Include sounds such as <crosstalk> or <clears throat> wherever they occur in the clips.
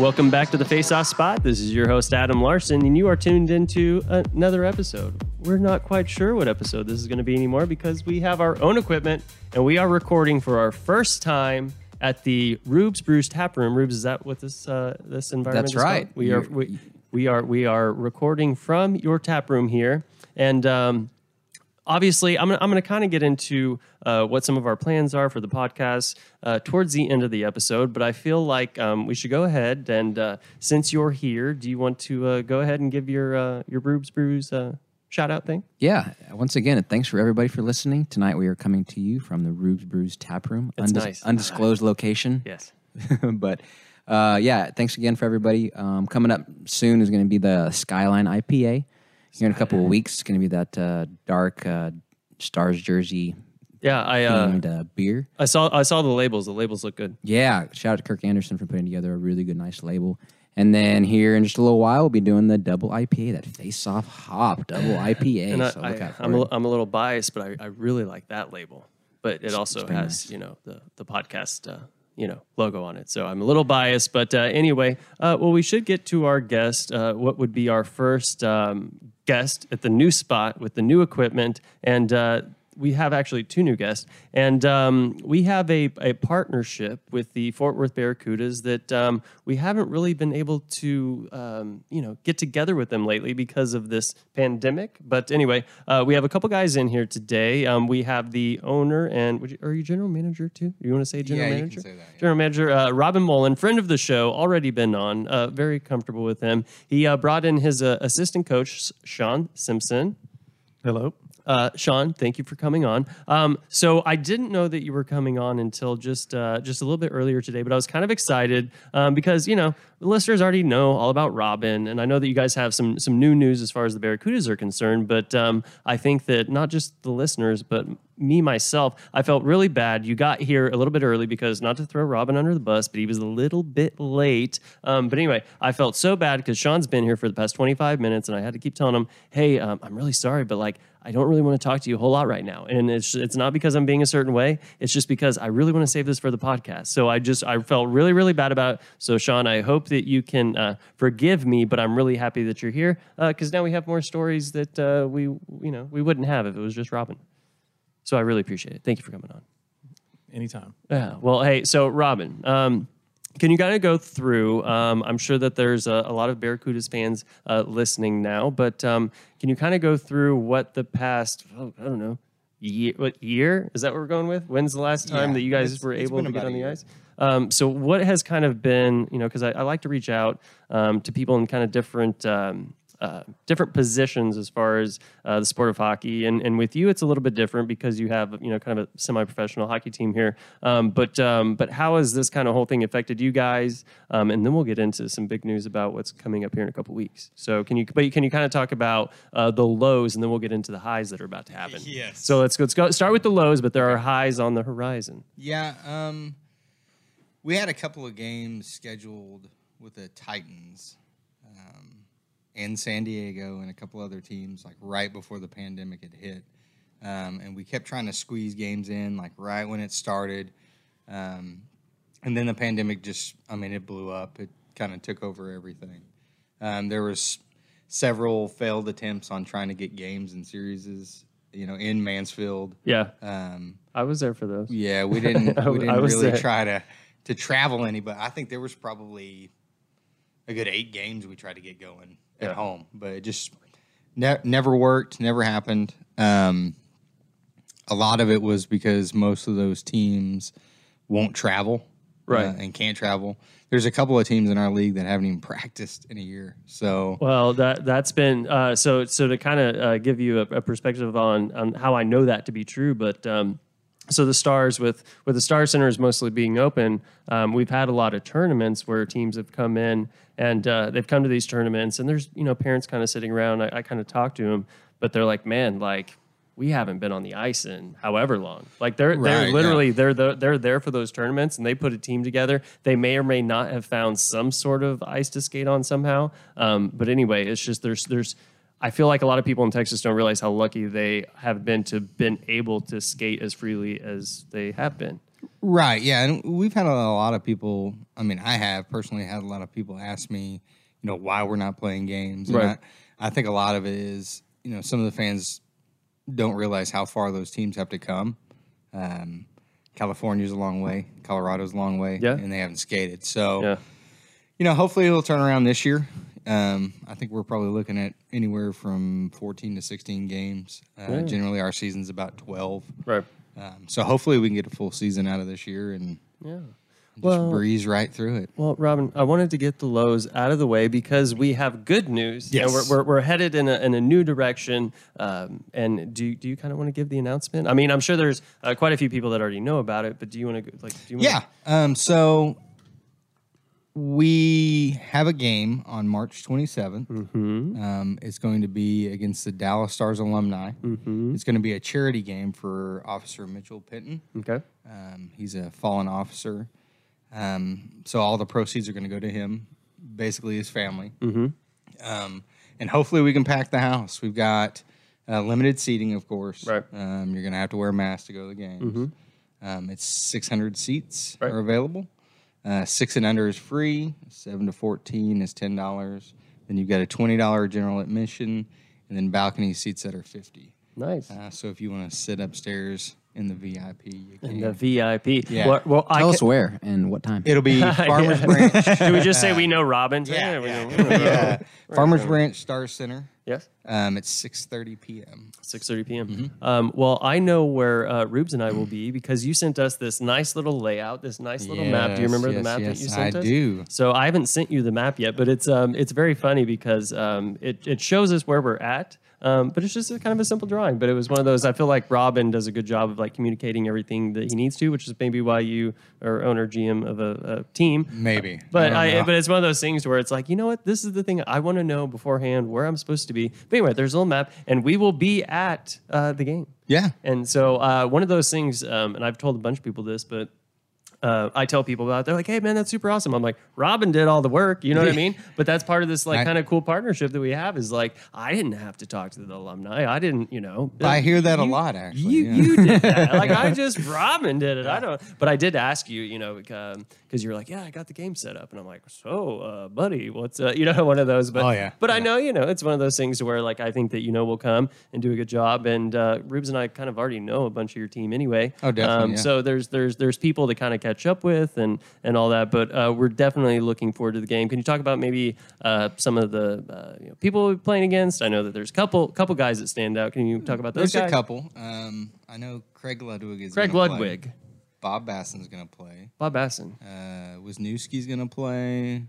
Welcome back to the Face Off Spot. This is your host Adam Larson, and you are tuned into another episode. We're not quite sure what episode this is going to be anymore because we have our own equipment and we are recording for our first time at the Rube's Brews Tap Room. Rubes, is that what this uh, this environment? That's is called? right. We are You're- we, we are we are recording from your tap room here, and um, obviously i'm gonna, I'm gonna kind of get into uh, what some of our plans are for the podcast uh, towards the end of the episode but i feel like um, we should go ahead and uh, since you're here do you want to uh, go ahead and give your uh, your Rubes brews uh, shout out thing Yeah. Once again, thanks for everybody for listening. Tonight we are coming to you from the Rube's Brews Tap Room, It's nice. undisclosed location. yes <laughs> but uh, yeah, thanks again for everybody. Um, coming up soon is going to be the Skyline IPA. Here in a couple of weeks, it's going to be that uh, dark uh, Stars jersey yeah i uh, themed uh, beer. i saw i saw the labels the labels look good Yeah, shout out to Kirk Anderson for putting together a really good, nice label. And then here in just a little while, we'll be doing the double IPA, that face off hop double <laughs> IPA. and I, so look I, out for I'm, it. a, I'm a little biased but I, I really like that label but it also has nice. you know the the podcast uh, you know logo on it. So i'm a little biased but uh, anyway uh, well we should get to our guest uh, what would be our first um, guest at the new spot with the new equipment. And uh, we have actually two new guests, and um, we have a, a partnership with the Fort Worth Barracudas that um, we haven't really been able to, um, you know, get together with them lately because of this pandemic. But anyway, uh, we have a couple guys in here today. Um, we have the owner and would you, are you general manager too? You want to say general Yeah, you can manager? say that, yeah. General manager uh, Robin Mullen, friend of the show, already been on. Uh, very comfortable with him. He uh, brought in his uh, assistant coach Sean Simpson. Hello. Uh, Sean, thank you for coming on. Um, so I didn't know that you were coming on until just uh, just a little bit earlier today, but I was kind of excited um, because you know the listeners already know all about Robin, and I know that you guys have some some new news as far as the Barracudas are concerned. But um, I think that not just the listeners, but me myself, I felt really bad. You got here a little bit early because not to throw Robin under the bus, but he was a little bit late. Um, but anyway, I felt so bad because Sean's been here for the past 25 minutes, and I had to keep telling him, "Hey, um, I'm really sorry, but like." I don't really want to talk to you a whole lot right now. And it's it's not because I'm being a certain way. It's just because I really want to save this for the podcast. So I just I felt really really bad about it. So Sean, I hope that you can uh, forgive me, but I'm really happy that you're here because now we have more stories that uh, we you know we wouldn't have if it was just Robin. So I really appreciate it. Thank you for coming on. Anytime. Yeah. Well, hey, so Robin, um, can you kind of go through? Um, I'm sure that there's a, a lot of Barracudas fans uh, listening now, but um, can you kind of go through what the past, oh, I don't know, year, what year is that what we're going with? When's the last time Yeah, that you guys were able to get on the ice? Um, so what has kind of been, you know, because I, I like to reach out um, to people in kind of different. Uh, different positions as far as uh, the sport of hockey, and and with you, it's a little bit different because you have you know kind of a semi-professional hockey team here. Um, but um, but how has this kind of whole thing affected you guys? Um, and then we'll get into some big news about what's coming up here in a couple weeks. So can you but can you kind of talk about uh, the lows, and then we'll get into the highs that are about to happen. Yes. So let's go. let's go start with the lows, but there are highs on the horizon. Yeah, um, we had a couple of games scheduled with the Titans in San Diego and a couple other teams, like right before the pandemic had hit. Um, and we kept trying to squeeze games in, like right when it started. Um, and then the pandemic just, I mean, it blew up. It kind of took over everything. Um, there was several failed attempts on trying to get games and series, you know, in Mansfield. Yeah, Um, I was there for those. yeah, we didn't I- <laughs> we didn't really there. try to to travel any, but I think there was probably a good eight games we tried to get going Yeah. at home, but it just ne- never worked, never happened. Um, a lot of it was because most of those teams won't travel, Right. uh, and can't travel. There's a couple of teams in our league that haven't even <laughs> practiced in a year, so Well, that that's been uh, so so to kind of uh, give you a, a perspective on on how I know that to be true, but. Um, so the stars with with the star centers mostly being open. Um, we've had a lot of tournaments where teams have come in and uh, they've come to these tournaments and there's you know parents kind of sitting around. I, I kind of talk to them but they're like man like we haven't been on the ice in however long. Like they're they're Right, yeah. literally they're the, they're there for those tournaments and they put a team together. They may or may not have found some sort of ice to skate on somehow. Um, but anyway it's just there's there's I feel like a lot of people in Texas don't realize how lucky they have been to been able to skate as freely as they have been. Right. Yeah. And we've had a lot of people. I mean, I have personally had a lot of people ask me, you know, why we're not playing games. And Right. I, I think a lot of it is, you know, some of the fans don't realize how far those teams have to come. Um, California's a long way, Colorado's a long way, Yeah. and they haven't skated. So, Yeah. you know, hopefully it'll turn around this year. Um, I think we're probably looking at anywhere from 14 to 16 games. Uh, Yeah. Generally, our season's about 12. Right. Um, so hopefully we can get a full season out of this year and Yeah. just Well- breeze right through it. Well, Robin, I wanted to get the lows out of the way because we have good news. Yes. And we're, we're, we're headed in a, in a new direction. Um, and do, you- do you kind of want to give the announcement? I mean, I'm sure there's uh, quite a few people that already know about it, but do you want to, like, do you Yeah. wanna, Um, so we have a game on March 27th. Mm-hmm. Um, it's going to be against the Dallas Stars alumni. Mm-hmm. It's going to be a charity game for Officer Mitchell Pitton. Okay. Um, he's a fallen officer. Um, so all the proceeds are going to go to him, basically his family. Mm-hmm. Um, and hopefully we can pack the house. We've got uh, limited seating, of course. Right. Mm-hmm. Um, you're going to have to wear a mask to go to the games. Um, it's 600 seats Right. are available. Uh, six and under is free. Seven to 14 is ten dollars. Then you've got a twenty dollar general admission, and then balcony seats that are fifty. Nice. Uh, so if you want to sit upstairs in the VIP, you can. And the VIP. Yeah. Well, well I Tell us ca- where and what time. It'll be <laughs> Farmers Yeah. <laughs> Branch. Should we just say we know Robin? Yeah, we <laughs> yeah, yeah. Farmers Branch Star Center. Yes. Um, it's six thirty p.m. 6:30 p.m. Mm-hmm. Um, well, I know where uh, Rubes and I will be because you sent us this nice little layout, this nice little map. Do you Yes, remember the map yes, that you sent I us? I do. So I haven't sent you the map yet, but it's um, it's very funny because um, it it shows us where we're at. Um, but it's just a kind of a simple drawing. But it was one of those. I feel like Robin does a good job of like communicating everything that he needs to, which is maybe why you are owner GM of a, a team. Maybe, But don't I, but it's one of those things where it's like, you know what? This is the thing I want to know beforehand where I'm supposed to be. But anyway, there's a little map, and we will be at uh, the game. yeah, And so uh, one of those things, um, and I've told a bunch of people this, but uh, I tell people about. it. They're like, "Hey, man, that's super awesome." I'm like, "Robin did all the work," you know what I <laughs> mean? But that's part of this like kind of cool partnership that we have. Is like, I didn't have to talk to the alumni. I didn't, you know. I hear that a lot actually. You yeah. you did that. like I <laughs> just Robin did it. I don't. But I did ask you, you know, because you're like, yeah, I got the game set up, and I'm like, so, uh, buddy, what's uh, <laughs> you know one of those. But Oh, yeah. But I know, you know, it's one of those things where like I think that you know we'll come and do a good job, and uh, Rubes and I kind of already know a bunch of your team anyway. Oh, definitely, Um, yeah. So there's there's there's people to kind of catch up with and and all that. But uh, we're definitely looking forward to the game. Can you talk about maybe uh, some of the uh, you know, people we're playing against? I know that there's a couple couple guys that stand out. Can you talk about those There's guys? a couple. Um, I know Craig Ludwig is Craig gonna play. Ludwig, Bob Bassen's going to play. Bob Bassen. Uh, Wisniewski's going to play,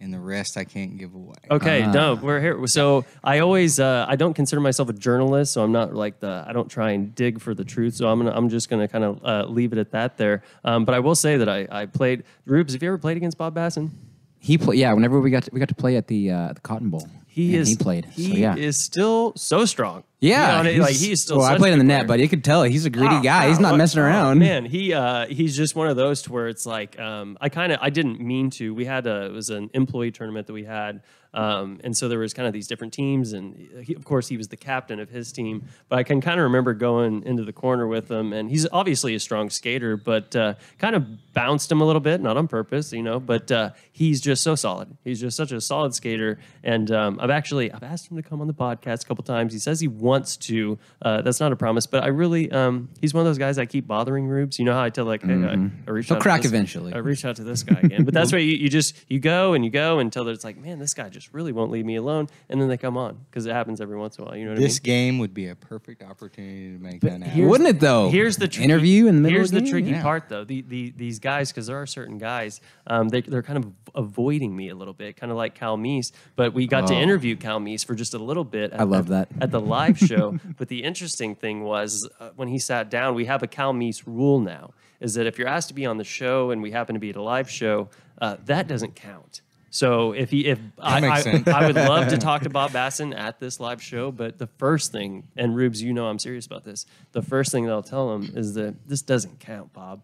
and the rest I can't give away. Okay, Ah. no, we're here. So I always, uh, I don't consider myself a journalist, so I'm not like the, I don't try and dig for the truth. So I'm gonna, I'm just gonna kind of uh, leave it at that there. Um, but I will say that I, I played. Rubes, have you ever played against Bob Bassen? He play, yeah. Whenever we got to, we got to play at the uh, the Cotton Bowl, He and is. He played. He so, yeah. is still so strong. Yeah, You know, he's- like he's still. Well, I played in the good net, but you could tell he's a greedy Oh, guy. he's not what- messing oh, around. Man, he uh, he's just one of those to where it's like um, I kind of I didn't mean to. We had a it was an employee tournament that we had, um, and so there was kind of these different teams, and he, of course he was the captain of his team. But I can kind of remember going into the corner with him, and he's obviously a strong skater, but uh, kind of bounced him a little bit, not on purpose, you know. But uh, he's just so solid. He's just such a solid skater, and um, I've actually I've asked him to come on the podcast a couple times. He says he wants to. Uh, that's not a promise, but I really um, he's one of those guys I keep bothering Rubes. You know how I tell like, hey, I, I reached He'll out to crack this- eventually. I reached out to this guy again, but that's <laughs> why you, you just you go and you go until it's like, man, this guy just really won't leave me alone, and then they come on because it happens every once in a while. You know what This I mean? This game would be a perfect opportunity to make that happen. Wouldn't it though? Here's the tricky, interview in the middle Here's of the, the tricky Yeah. part though. The, the these guys because there are certain guys, um, they they're kind of avoiding me a little bit, kind of like Cal Meese. But we got to Oh. interview Cal Meese for just a little bit. At, I love at- that. at the live <laughs> show. but the interesting thing was uh, when he sat down, we have a Cal Meese rule now is that if you're asked to be on the show and we happen to be at a live show, uh, that doesn't count. So if he if I, I. I would love to <laughs> talk to Bob Bassen at this live show, but the first thing, and Rubes, you know I'm serious about this. The first thing that I'll tell him is that this doesn't count, Bob.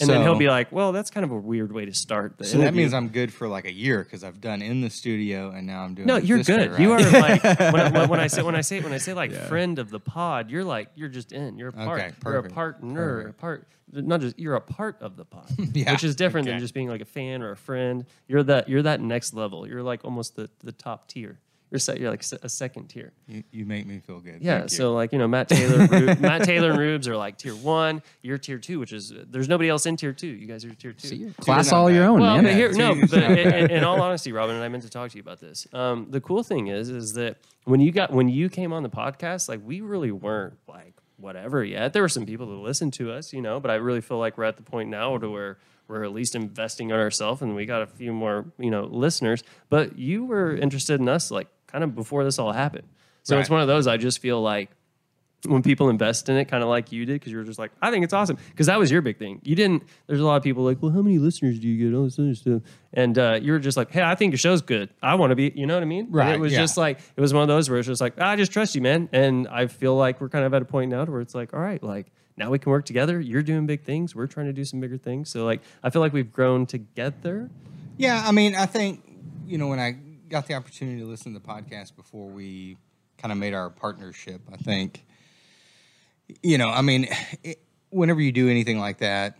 And then he'll be like, "Well, that's kind of a weird way to start." The So that means I'm good for like a year because I've done in the studio and now I'm doing. No, you're this way, good. You are like <laughs> when, I- when, I say when I say when I say like friend of the pod, you're like you're just in. You're a part. Okay, you're a partner. perfect. A part. Not just you're a part of the pod, <laughs> Yeah, which is different than just being like a fan or a friend. You're that you're that next level. You're like almost the the top tier. You're se- you're like a second tier. You, you make me feel good. Yeah, Thank you. so like you know, Matt Taylor, Ru- <laughs> Matt Taylor and Rubes are like tier one. You're tier two, which is there's nobody else in tier two. You guys are tier two. So Class not all your own, Well, man. but here, Yeah, no, but in, in- in all honesty, Robin, and I meant to talk to you about this. Um, the cool thing is, is that when you got when you came on the podcast, like we really weren't like whatever yet. There were some people that listened to us, you know, but I really feel like we're at the point now to where we're at least investing in ourselves, and we got a few more, you know, listeners. But you were interested in us, like kind of before this all happened. So it's one of those. I just feel like when people invest in it, kind of like you did, because you were just like, I think it's awesome. Because that was your big thing. You didn't, there's a lot of people like, well, how many listeners do you get? All this other stuff. And uh, you were just like, hey, I think your show's good. I want to be, you know what I mean? And Right, it was yeah. just like, it was one of those where it's just like, I just trust you, man. And I feel like we're kind of at a point now where it's like, all right, like, now we can work together. You're doing big things. We're trying to do some bigger things. So, like, I feel like we've grown together. Yeah, I mean, I think you know when I got the opportunity to listen to the podcast before we kind of made our partnership, I think you know, I mean, it, whenever you do anything like that,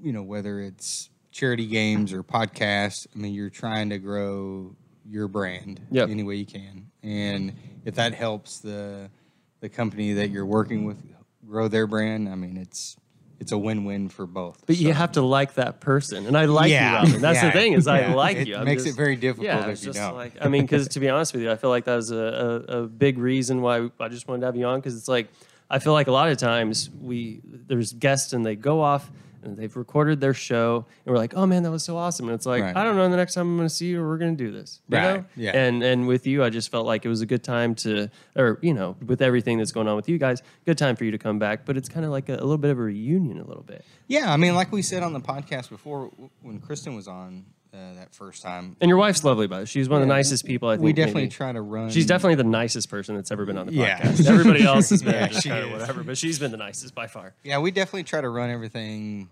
you know, whether it's charity games or podcasts, I mean, you're trying to grow your brand Yep. any way you can, and if that helps the the company that you're working with grow their brand, I mean, it's it's a win-win for both. But you have to like that person, and I like Yeah, you, Robin. That's yeah, the thing is I yeah. like It you. I'm makes just- it very difficult Yeah, if you don't. like I mean, because to be honest with you, I feel like that was a, a, a big reason why I just wanted to have you on because it's like I feel like a lot of times we there's guests and they go off and they've recorded their show and we're like, oh man, that was so awesome. And it's like Right. I don't know the next time I'm going to see you we're going to do this, you Right, know? yeah. And and with you, I just felt like it was a good time to, or you know, with everything that's going on with you guys, good time for you to come back. But it's kind of like a, a little bit of a reunion, a little bit. Yeah, I mean, like we said on the podcast before, w- when Kristen was on uh, that first time, And your wife's lovely, by the way. She's one of the Yeah, nicest people I think. we definitely maybe. try to run. She's definitely the nicest person that's ever been on the Yeah. podcast. Everybody <laughs> else has been Yeah, just she kind of is. whatever, but she's been the nicest by far. Yeah, we definitely try to run everything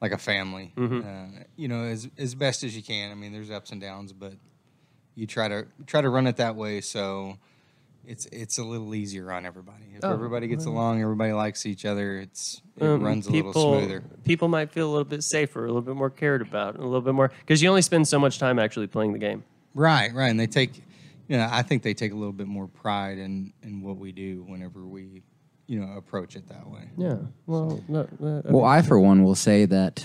like a family. Mm-hmm. Uh, you know, as as best as you can. I mean, there's ups and downs, but you try to try to run it that way so it's it's a little easier on everybody. If Oh, everybody gets along, everybody likes each other. It's it Um, runs a people, little smoother. People might feel a little bit safer, a little bit more cared about, a little bit more because you only spend so much time actually playing the game. Right, right. And they take, you know, I think they take a little bit more pride in in what we do whenever we, you know, approach it that way. Yeah. Well, no, no, Well, I for one will say that,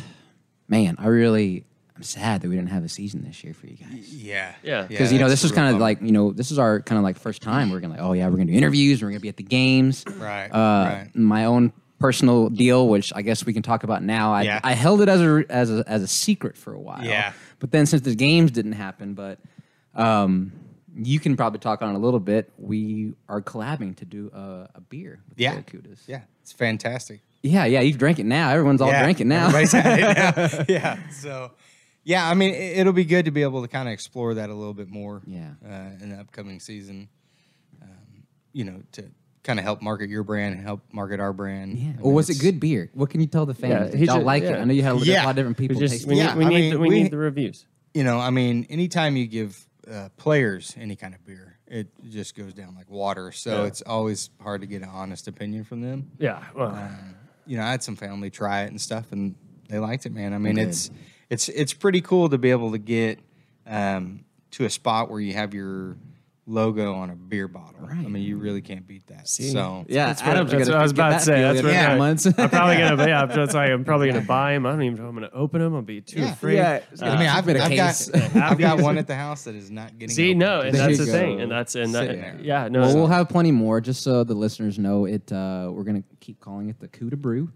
man, I really I'm sad that we didn't have a season this year for you guys. Yeah, Yeah. Because you know this a is kind of like you know this is our kind of like first time we're gonna like oh yeah we're gonna do interviews we're gonna be at the games Right, uh, right. my own personal deal which I guess we can talk about now I, Yeah. I held it as a as a as a secret for a while Yeah. but then since the games didn't happen but um you can probably talk on it a little bit we are collabing to do a, a beer with Yeah. Barracudas Yeah, it's fantastic. yeah yeah you drank it now everyone's all Yeah, drinking now everybody's had it now. <laughs> <laughs> yeah. So, yeah, I mean, it, it'll be good to be able to kind of explore that a little bit more. Yeah. Uh, in the upcoming season, um, you know, to kind of help market your brand and help market our brand. yeah I well mean, was it good beer what can you tell the fans Yeah, Did he y'all ju- like it. I know you had a, lot- Yeah. a lot of different people just taste we it. need, Yeah, we I need mean, the, we, we- need the reviews. You know, I mean, anytime you give uh, players any kind of beer, it just goes down like water. So Yeah. it's always hard to get an honest opinion from them. Yeah. Well, Um, you know, I had some family try it and stuff, and they liked it, man. I mean, Good. it's it's it's pretty cool to be able to get um, to a spot where you have your logo on a beer bottle. I mean, you really can't beat that. See? So Yeah, That's what- Adam's that's what I was about to say. That's in what a I- few months. I'm probably gonna. Yeah, that's why I'm probably gonna buy them. I don't even know if I'm gonna open them. I'll be too Yeah. afraid. Yeah, Uh, I mean, I've, bit of I've case. got I've got <laughs> <laughs> one at the house that is not getting. see, opened. no, and There that's the go. thing, and that's and that, yeah, no. Well, so- we'll have plenty more, just so the listeners know it. Uh, we're gonna keep calling it the Cuda Brew.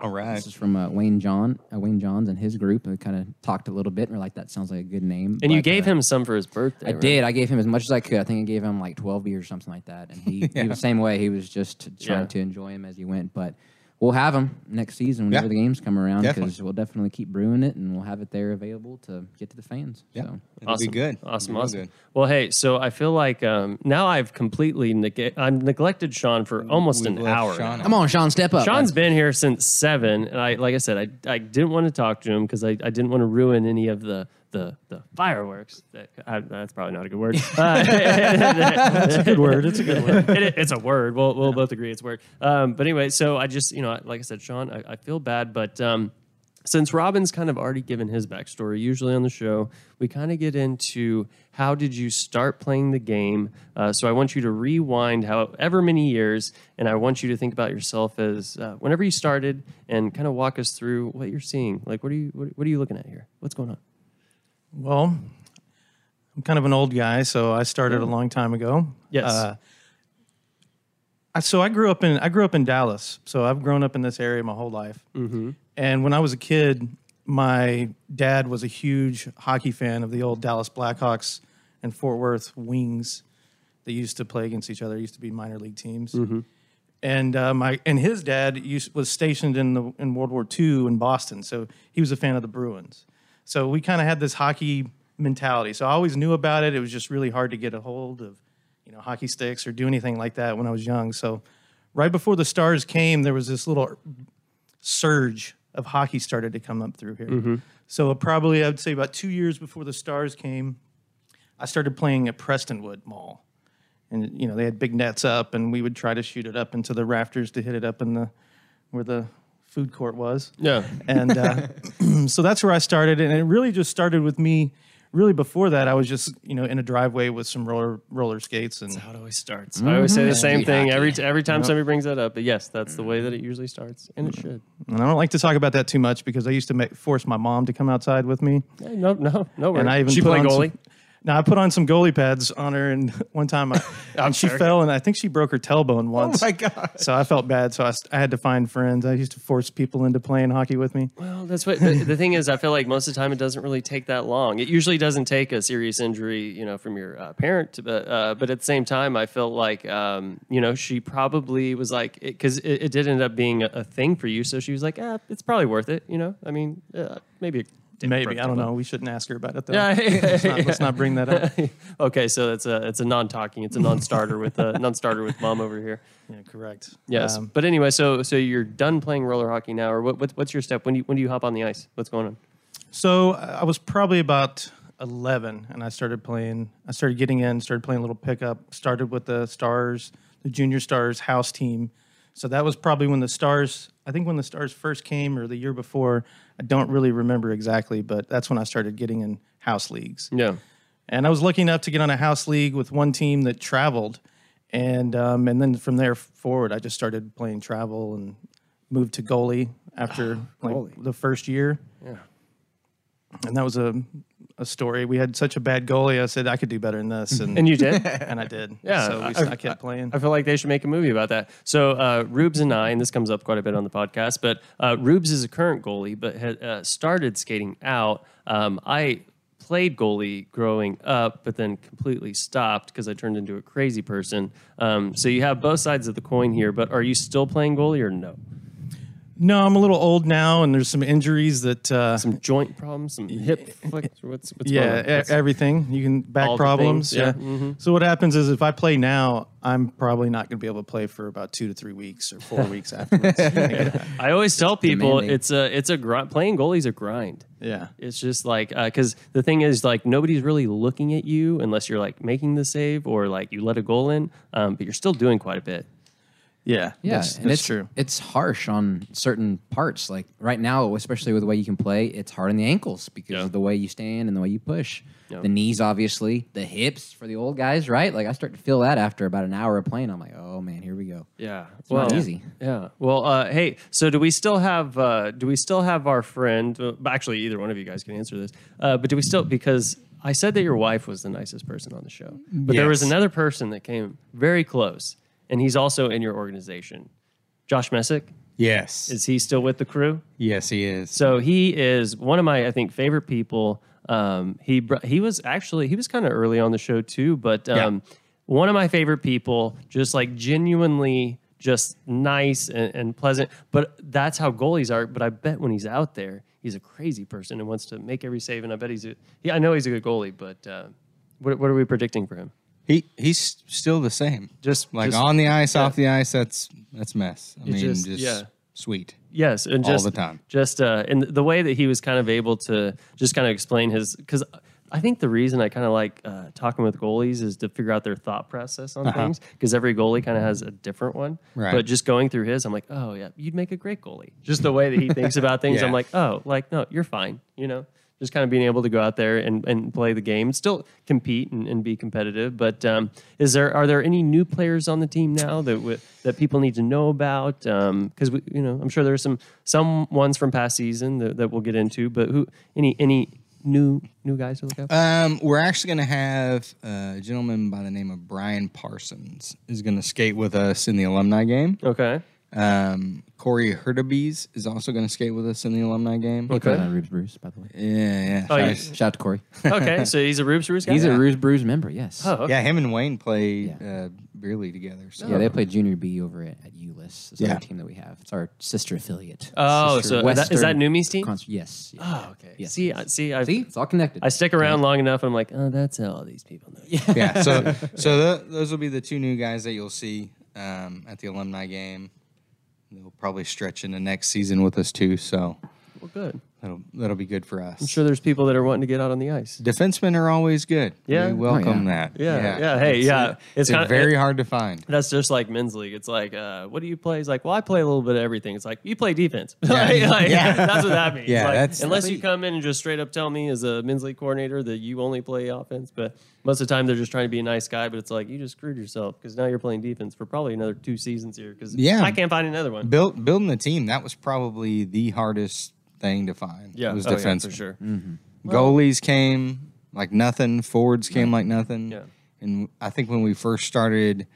All right. This is from uh, Wayne John, uh, Wayne Johns, and his group. We kind of talked a little bit, and we're like, "That sounds like a good name." and you But, gave uh, him some for his birthday. I right? did. I gave him as much as I could. I think I gave him like twelve beers or something like that, and he, <laughs> he was the same way. He was just trying Yeah. to enjoy him as he went. But we'll have them next season whenever Yeah. the games come around because we'll definitely keep brewing it and we'll have it there available to get to the fans. Yeah. So. It'll be good. Awesome, be awesome. good. Well, hey, so I feel like um, now I've completely neg- I've neglected Sean for almost We've an hour. Sean. Come on, Sean, step up. Sean's been here since seven, and I, like I said, I, I didn't want to talk to him because I, I didn't want to ruin any of the the, the fireworks. That, I, that's probably not a good word. <laughs> Uh, It's a good word. It's a good word. <laughs> it, it's a word. We'll, we'll both agree it's a word. Um, but anyway, so I just, you know, like I said, Sean, I, I feel bad, but um, since Robin's kind of already given his backstory, usually on the show, we kind of get into how did you start playing the game. Uh, so I want you to rewind however many years, and I want you to think about yourself as uh, whenever you started, and kind of walk us through what you're seeing. Like, what are you, what, what are you looking at here? What's going on? Well, I'm kind of an old guy, so I started a long time ago. Yes. Uh, I, so I grew up in I grew up in Dallas, so I've grown up in this area my whole life. Mm-hmm. And when I was a kid, my dad was a huge hockey fan of the old Dallas Blackhawks and Fort Worth Wings. They used to play against each other. It used to be minor league teams. And uh, my and his dad used, was stationed in the in World War II in Boston, so he was a fan of the Bruins. So we kind of had this hockey mentality. So I always knew about it. It was just really hard to get a hold of, you know, hockey sticks or do anything like that when I was young. So right before the Stars came, there was this little surge of hockey started to come up through here. Mm-hmm. So probably I would say about two years before the Stars came, I started playing at Prestonwood Mall, and you know they had big nets up, and we would try to shoot it up into the rafters to hit it up in the where the food court was. Yeah. And uh, <laughs> <clears throat> so that's where I started, and it really just started with me. Really, before that, I was just you know in a driveway with some roller roller skates, and How it always starts. I always say the same Street thing every t- every time somebody brings that up. But yes, that's the way that it usually starts, and it should. and I don't like to talk about that too much because I used to make, force my mom to come outside with me. Hey, no, no, no. and I even she put play goalie. Some, now I put on some goalie pads on her, and <laughs> one time I, <laughs> and she sure. fell, and I think she broke her tailbone once. Oh my God. So I felt bad. So I had to find friends. I used to force people into playing hockey with me. Well, that's what the, the thing is. I feel like most of the time it doesn't really take that long. It usually doesn't take a serious injury, you know, from your uh, parent. But uh, but at the same time, I felt like um, you know she probably was like because it, it, did end up being a, a thing for you. So she was like, eh, it's probably worth it. You know, I mean, uh, maybe. Maybe I don't know. We shouldn't ask her about it though. Yeah. let's, not, let's not bring that up. <laughs> okay, so it's a it's a non-talking, it's a non-starter with a non-starter with mom over here. Yeah, correct. Yes, Um, but anyway, so so you're done playing roller hockey now, or what, what what's your step? When do you when do you hop on the ice? What's going on? So uh, I was probably about 11 and I started playing. I started getting in, started playing a little pickup, started with the Stars, the Junior Stars house team. So that was probably when the Stars, I think when the Stars first came or the year before. I don't really remember exactly, but that's when I started getting in house leagues. Yeah. And I was lucky enough to get on a house league with one team that traveled. And, um, and then from there forward, I just started playing travel and moved to goalie after <sighs> like the first year Yeah. and that was a a story. We had such a bad goalie. I said I could do better than this, and And you did? <laughs> and I did. <laughs> Yeah, So we, I- I, kept playing. I feel like they should make a movie about that. So uh, Rubes and I, and this comes up quite a bit on the podcast, but uh, Rubes is a current goalie, but had uh, started skating out. Um, I played goalie growing up, but then completely stopped because I turned into a crazy person. Um, so you have both sides of the coin here, but are you still playing goalie or no? No, I'm a little old now, and there's some injuries that. Uh, Some joint problems, some hip flicks, or what's, what's yeah, going on? e- everything. You can back All problems. things, yeah. Yeah. Mhm. So what happens is if I play now, I'm probably not going to be able to play for about two to three weeks or four <laughs> weeks afterwards. <laughs> I always tell people demanding. it's a it's a grind. Playing goalie's a grind. yeah. It's just like because the thing is like nobody's really looking at you unless you're like making the save or like you let a goal in, um, but you're still doing quite a bit. Yeah. Yeah, That's, and that's it's true. It's harsh on certain parts. Like right now, especially with the way you can play, it's hard on the ankles because Yeah. of the way you stand and the way you push. Yeah. The knees, obviously, the hips for the old guys, right? Like I start to feel that after about an hour of playing. I'm like, oh man, here we go. Yeah, It's not easy. Yeah. Well, uh, hey, so do we still have uh, do we still have our friend? Uh, actually, either one of you guys can answer this. Uh, but do we still because I said that your wife was the nicest person on the show, but there was another person that came very close, and he's also in your organization. Josh Messick Yes. is he still with the crew? yes, he is. So he is one of my, I think, favorite people. Um, he br- he was actually he was kind of early on the show too, but um, one of my favorite people. Just like genuinely just nice and, and pleasant. But that's how goalies are. But I bet when he's out there, he's a crazy person and wants to make every save. And I bet he's a, he, I know he's a good goalie, but uh, what, what are we predicting for him? He he's still the same. Just Like just- on the ice, yeah. off the ice, that's that's mess. I mean, just- just, yeah. sweet. Yes, and All just the time. Just uh, and the way that he was kind of able to just kind of explain his because I think the reason I kind of like uh, talking with goalies is to figure out their thought process on things because every goalie kind of has a different one. Right. But just going through his, I'm like, oh yeah, you'd make a great goalie. Just the way that he thinks about things, <laughs> Yeah. I'm like, oh, like no, you're fine. You know. Just kind of being able to go out there and, and play the game, still compete and, and be competitive. But um, is there are there any new players on the team now that w- that people need to know about? Because we you know I'm sure there's some some ones from past season that, that we'll get into. But who any any new new guys to look out? for? Um, we're actually going to have a gentleman by the name of Brian Parsons is going to skate with us in the alumni game. okay, Um, Corey Hurtubise is also going to skate with us in the alumni game. Okay, plays on Rubes Brews, by the way. Yeah, yeah. Oh, Nice. yeah. Shout out to Corey. okay. <laughs> So he's a Rubes Rubes guy. He's Yeah. a Rubes Brews member. Yes. oh, okay. Yeah, him and Wayne play Yeah. uh, beer league together. So. Yeah, they play Junior B over at, at ULIS. It's Yeah. another team that we have. It's our sister affiliate. Oh, Sister so that, is that Western Numi's team? Cons- yes. yeah. Oh, okay. Yes, see. I see, I See, it's all connected. I stick around long enough. I'm like, oh, that's how all these people know. you. yeah. So, <laughs> so th- those will be the two new guys that you'll see um, at the alumni game. They'll probably stretch into next season with us too. So Well, good. that'll that'll be good for us. I'm sure there's people that are wanting to get out on the ice. Defensemen are always good. Yeah? we Oh, welcome yeah. that. Yeah, yeah, hey, It's, yeah. It's It's, kinda- very hard to find. That's just like men's league. It's like, uh, what do you play? He's like, well, I play a little bit of everything. It's like you play defense. <laughs> Yeah. Like, like, Yeah. <laughs> that's what that means. Yeah, Like, that's- unless you come in and just straight up tell me as a men's league coordinator that you only play offense, but most of the time they're just trying to be a nice guy. But it's like you just screwed yourself because now you're playing defense for probably another two seasons here because Yeah. I can't find another one. Build, building the team that was probably the hardest thing to find. Yeah, it was oh, yeah, for sure. Goalies came like nothing. Forwards came like nothing. Yeah. And I think when we first started,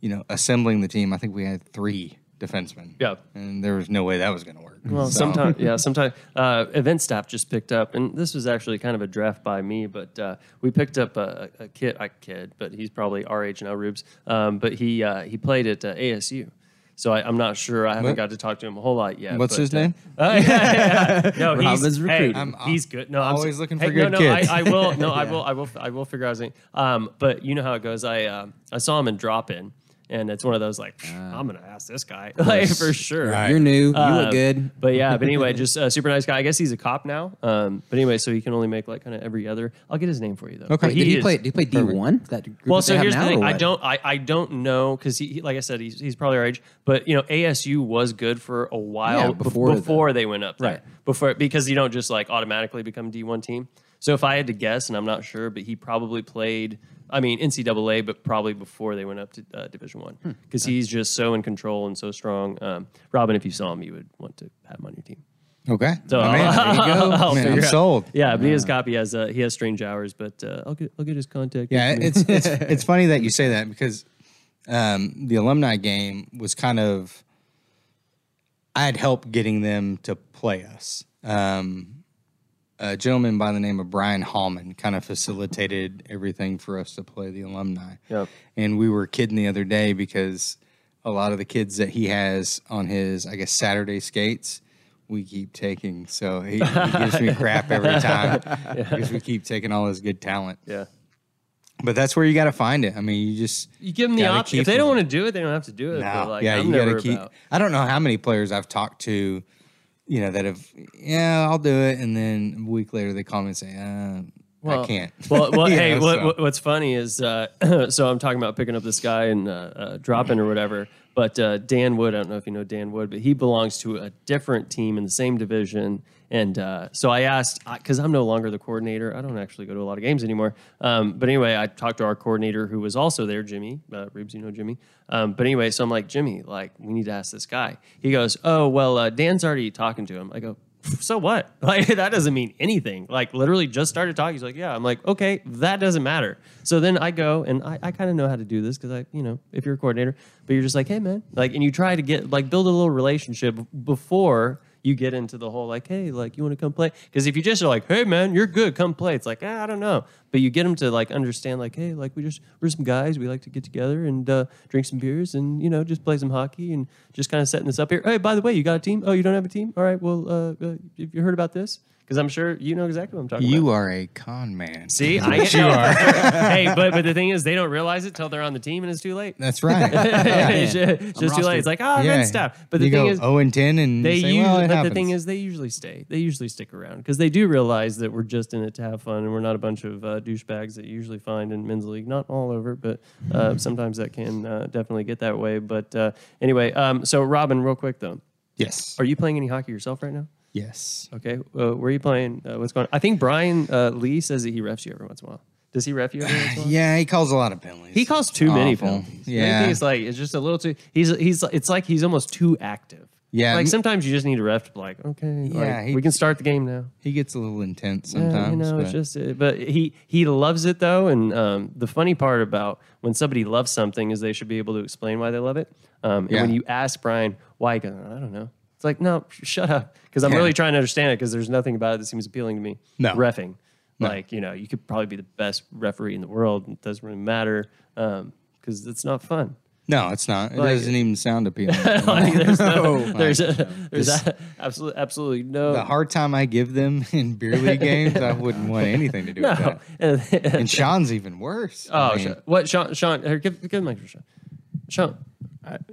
you know, assembling the team, I think we had three defensemen. Yeah. And there was no way that was going to work. Well, So- sometimes, <laughs> yeah, sometimes uh, event staff just picked up, and this was actually kind of a draft by me, but uh, we picked up a, a kid, a kid, but he's probably our age now, Rubes. Um, but he uh, he played at uh, ASU, so I, I'm not sure. I haven't What? got to talk to him a whole lot yet. What's but, his uh, name? uh, <laughs> yeah, yeah. <laughs> No, he's hey, recruiting. I'm- I'm he's good. No, I'm always s- looking hey, for no, good no, kids. I, I will. No, <laughs> I will. I will. I will figure out his name. Um, but you know how it goes. I uh, I saw him in drop in. And it's one of those like I'm gonna ask this guy <laughs> like for sure. Right. You're new. You Um, look good. But yeah, but anyway, <laughs> just a super nice guy. I guess he's a cop now. Um, but anyway, so he can only make like kind of every other. I'll get his name for you though. Okay. But Did he play? Did he play D one? That group Well, that so here's the thing. I don't. I, I don't know because he, he, like I said, he's, he's probably our age. But you know, ASU was good for a while Yeah, bef- before before, the- they went up there. Right. Before because you don't just like automatically become D one team. So if I had to guess, and I'm not sure, but he probably played. I mean NCAA, but probably before they went up to uh, Division One Hmm. because he's just so in control and so strong. Um, Robin, if you saw him, you would want to have him on your team. Okay. So My man, there you go. <laughs> I'll Man, figure I'm out- sold. Yeah, but his copy has uh, he has strange hours, but uh, I'll get I'll get his contact. Yeah, information. it's it's <laughs> it's funny that you say that because um, the alumni game was kind of I had help getting them to play us. Um, a gentleman by the name of Brian Hallman kind of facilitated everything for us to play the alumni. Yep. And we were kidding the other day because a lot of the kids that he has on his, I guess, Saturday skates, we keep taking. So he, he gives me crap every <laughs> time because we keep taking all his good talent. yeah. But that's where you got to find it. I mean, you just You give them the option. If they don't want to do it, they don't have to do it. no, like, yeah, I'm you got to keep. about. I don't know how many players I've talked to, you know, that have yeah, I'll do it, and then a week later they call me and say, uh, well, I can't. <laughs> Well, well <laughs> hey, know, what, so- what's funny is, uh, <clears throat> so I'm talking about picking up this guy and uh, uh, dropping or whatever. But uh, Dan Wood, I don't know if you know Dan Wood, but he belongs to a different team in the same division. And uh, so I asked, because I'm no longer the coordinator, I don't actually go to a lot of games anymore. Um, but anyway, I talked to our coordinator who was also there, Jimmy. Uh, Reeves, you know Jimmy. Um, but anyway, so I'm like, Jimmy, like, we need to ask this guy. He goes, Oh, well, uh, Dan's already talking to him. I go, so what? <laughs> Like that doesn't mean anything. Like literally just started talking. He's like, yeah. I'm like, okay, that doesn't matter. So then I go and I, I kind of know how to do this because I, you know, if you're a coordinator, but you're just like, hey man, like, and you try to get like build a little relationship before you get into the whole like, hey, like you want to come play? Because if you just are like, hey man, you're good, come play. It's like, ah, I don't know. But you get them to like understand like, hey, like we just we're some guys, we like to get together and uh, drink some beers and you know just play some hockey and just kind of setting this up here. Hey, by the way, you got a team? Oh, you don't have a team? All right, well, uh, uh, have you heard about this? Because I'm sure you know exactly what I'm talking about. You are a con man. See, I <laughs> you are. <laughs> hey, but but the thing is, they don't realize it till they're on the team and it's too late. That's right. <laughs> it's just, too late. It's like, oh, Yeah. good stuff. But the you thing go is, 0 and 10 and they say, usually, well, but the thing is, they usually stay. They usually stick around because they do realize that we're just in it to have fun and we're not a bunch of uh, douchebags that you usually find in men's league. Not all over, but uh, sometimes that can uh, definitely get that way. But uh, anyway, um, so Robin, real quick though, yes. are you playing any hockey yourself right now? Yes. Okay, uh, where are you playing? Uh, what's going on? I think Brian uh, Lee says that he refs you every once in a while. Does he ref you every once in a while? Yeah, he calls a lot of penalties. He calls too many Awful. penalties. Yeah. Maybe it's like it's just a little too. He's he's. It's like he's almost too active. Yeah. Like sometimes you just need a ref to be like, okay, Yeah, like, he- we can start the game now. He gets a little intense Yeah, sometimes. you know, it's but- just. uh, But he he loves it though, and um, the funny part about when somebody loves something is they should be able to explain why they love it. Um, and Yeah. when you ask Brian why, he goes, I don't know. It's like no, <laughs> shut up, because I'm really trying to understand it because there's nothing about it that seems appealing to me. No. refing. Like you know, you could probably be the best referee in the world. It doesn't really matter um, because it's not fun. no, it's not. It Like- doesn't even sound appealing. <laughs> like there's no, <laughs> No. there's a, there's a, absolutely absolutely no the hard time I give them in beer league games, I wouldn't want anything to do with no. that. And, Sean's even worse. I oh, mean, Sean, what Sean? Sean, here, give give the mic for Sean. Sean,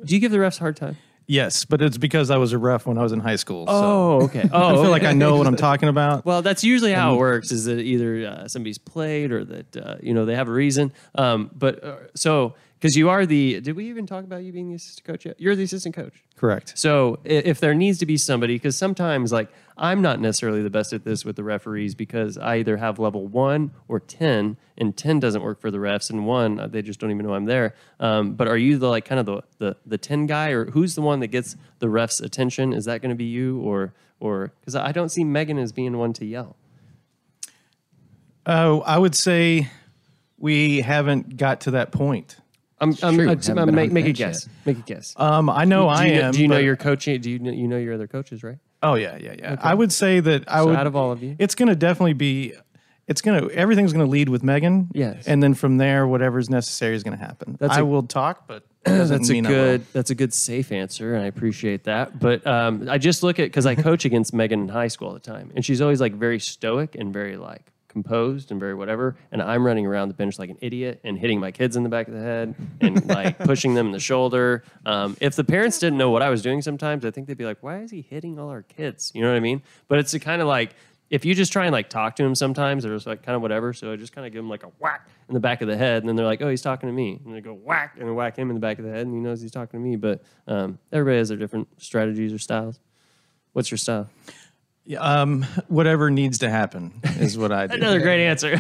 do you give the refs a hard time? Yes, but it's because I was a ref when I was in high school. so Oh, okay. <laughs> Oh, I feel like. I know what I'm <laughs> talking about. Well, that's usually how it works. Is that either uh, somebody's played or that uh, you know they have a reason. Um, but uh, so because you are the, did we even talk about you being the assistant coach yet? You're the assistant coach. Correct. So if there needs to be somebody, because sometimes like I'm not necessarily the best at this with the referees because I either have level one or ten, and ten doesn't work for the refs, and one uh, they just don't even know I'm there. Um, but are you the like kind of the, the the ten guy, or who's the one that gets the refs' attention? Is that going to be you, or or because I don't see Megan as being one to yell. Oh, I would say we haven't got to that point. I'm, I'm. I'm, Haven't I'm- been make, make a guess. yet. Make a guess. Um, I know I you, am. Do you know your coaching? Do you know, you know your other coaches, right? Oh yeah, yeah, yeah. I would say that I So would. out of all of you? it's going to definitely be. It's gonna. Everything's going to lead with Megan. Yes. And then from there, whatever's necessary is going to happen. That's I a- will talk, but <clears throat> That's a good. That's a good safe answer, and I appreciate that. But um, I just look at because I coach against Megan in high school all the time, and she's always like very stoic and very like composed and very whatever. And I'm running around the bench like an idiot and hitting my kids in the back of the head and like <laughs> pushing them in the shoulder. Um, if the parents didn't know what I was doing, sometimes I think they'd be like, "Why is he hitting all our kids?" You know what I mean? But it's kind of like if you just try and like talk to him sometimes, they're just like kind of whatever. So I just kind of give him like a whack in the back of the head, and then they're like, "Oh, he's talking to me," and they go whack and whack him in the back of the head, and he knows he's talking to me. But um, everybody has their different strategies or styles. What's your style? Yeah, Um, whatever needs to happen is what I <laughs> do. Another great answer. <laughs>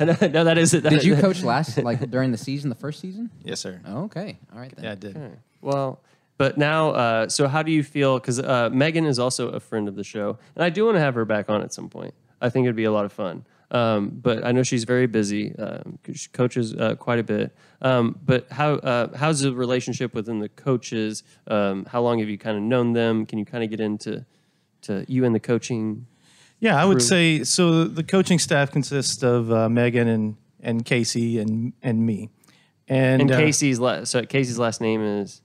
no, that is it. Did you coach last, <laughs> like during the season, the first season? Yes, sir. Oh, okay. All right then. Yeah, I did. Well, but now, uh, so how do you feel? Because uh, Megan is also a friend of the show, and I do want to have her back on at some point. I think it'd be a lot of fun. Um, but I know she's very busy. Um, 'cause she coaches uh, quite a bit. Um, but how uh, how's the relationship within the coaches? Um, how long have you kind of known them? Can you kind of get into to you and the coaching? Yeah, I would crew? say so. The coaching staff consists of uh, Megan and and Casey and and me. And, And uh, Casey's last so Casey's last name is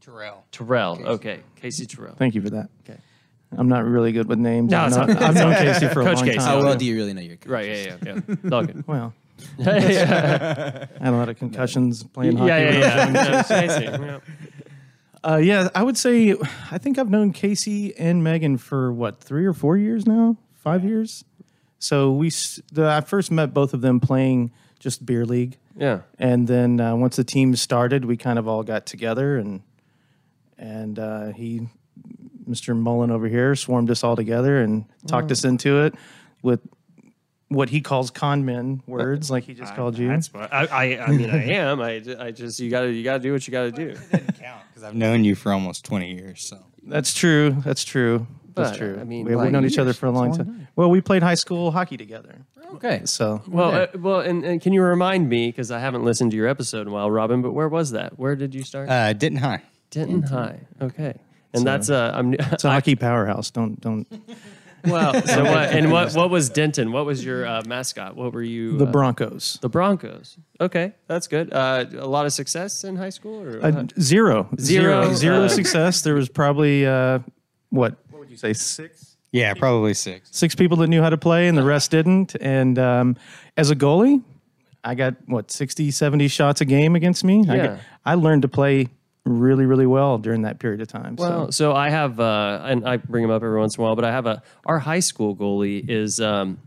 Terrell. Terrell. Okay, Casey Terrell. Thank you for that. Okay. I'm not really good with names. No, I've it's known. I've known <laughs> Casey for a Coach long Casey. time. How well do you really know your coach? Right. Yeah. Yeah. Yeah. It's all good. Well, yeah. <laughs> I had a lot of concussions playing hockey. Yeah. when I was Yeah. <laughs> Yeah. Yeah. Uh, yeah, I would say I think I've known Casey and Megan for what three or four years now, five years. So we the, I first met both of them playing just beer league, Yeah. and then uh, once the team started, we kind of all got together and and uh, he, Mr. Mullen over here, swarmed us all together and talked us into it with what he calls con men words, like he just called you. That's what I, I. I mean, I <laughs> am. I, I just you gotta you gotta do what you gotta do. Count because I've known you for almost 20 years. So That's true. That's true. That's But, true. I mean, we, like we've known each other for a long That's time. long Well, we played high school hockey together. Okay. So Well, Okay. uh, well, and, and can you remind me because I haven't listened to your episode in a while, Robin? But where was that? Where did you start? uh, Denton High. Denton High. Okay. and So- that's uh, I'm It's a <laughs> hockey powerhouse. Don't don't. Well. <laughs> So what? And what? What was Denton? What was your uh, mascot? What were you? The uh, Broncos. The Broncos. Okay, that's good. Uh, a lot of success in high school, or Uh, zero. Zero, Zero. Zero uh, success. There was probably uh, what? What would you say? Six. Yeah, probably six. Six people that knew how to play, and the rest didn't. And um, as a goalie, I got what 60, 70 shots a game against me. I, Yeah. got, I learned to play really, really well during that period of time. Well, so so I have, uh, and I bring him up every once in a while, but I have a our high school goalie is um,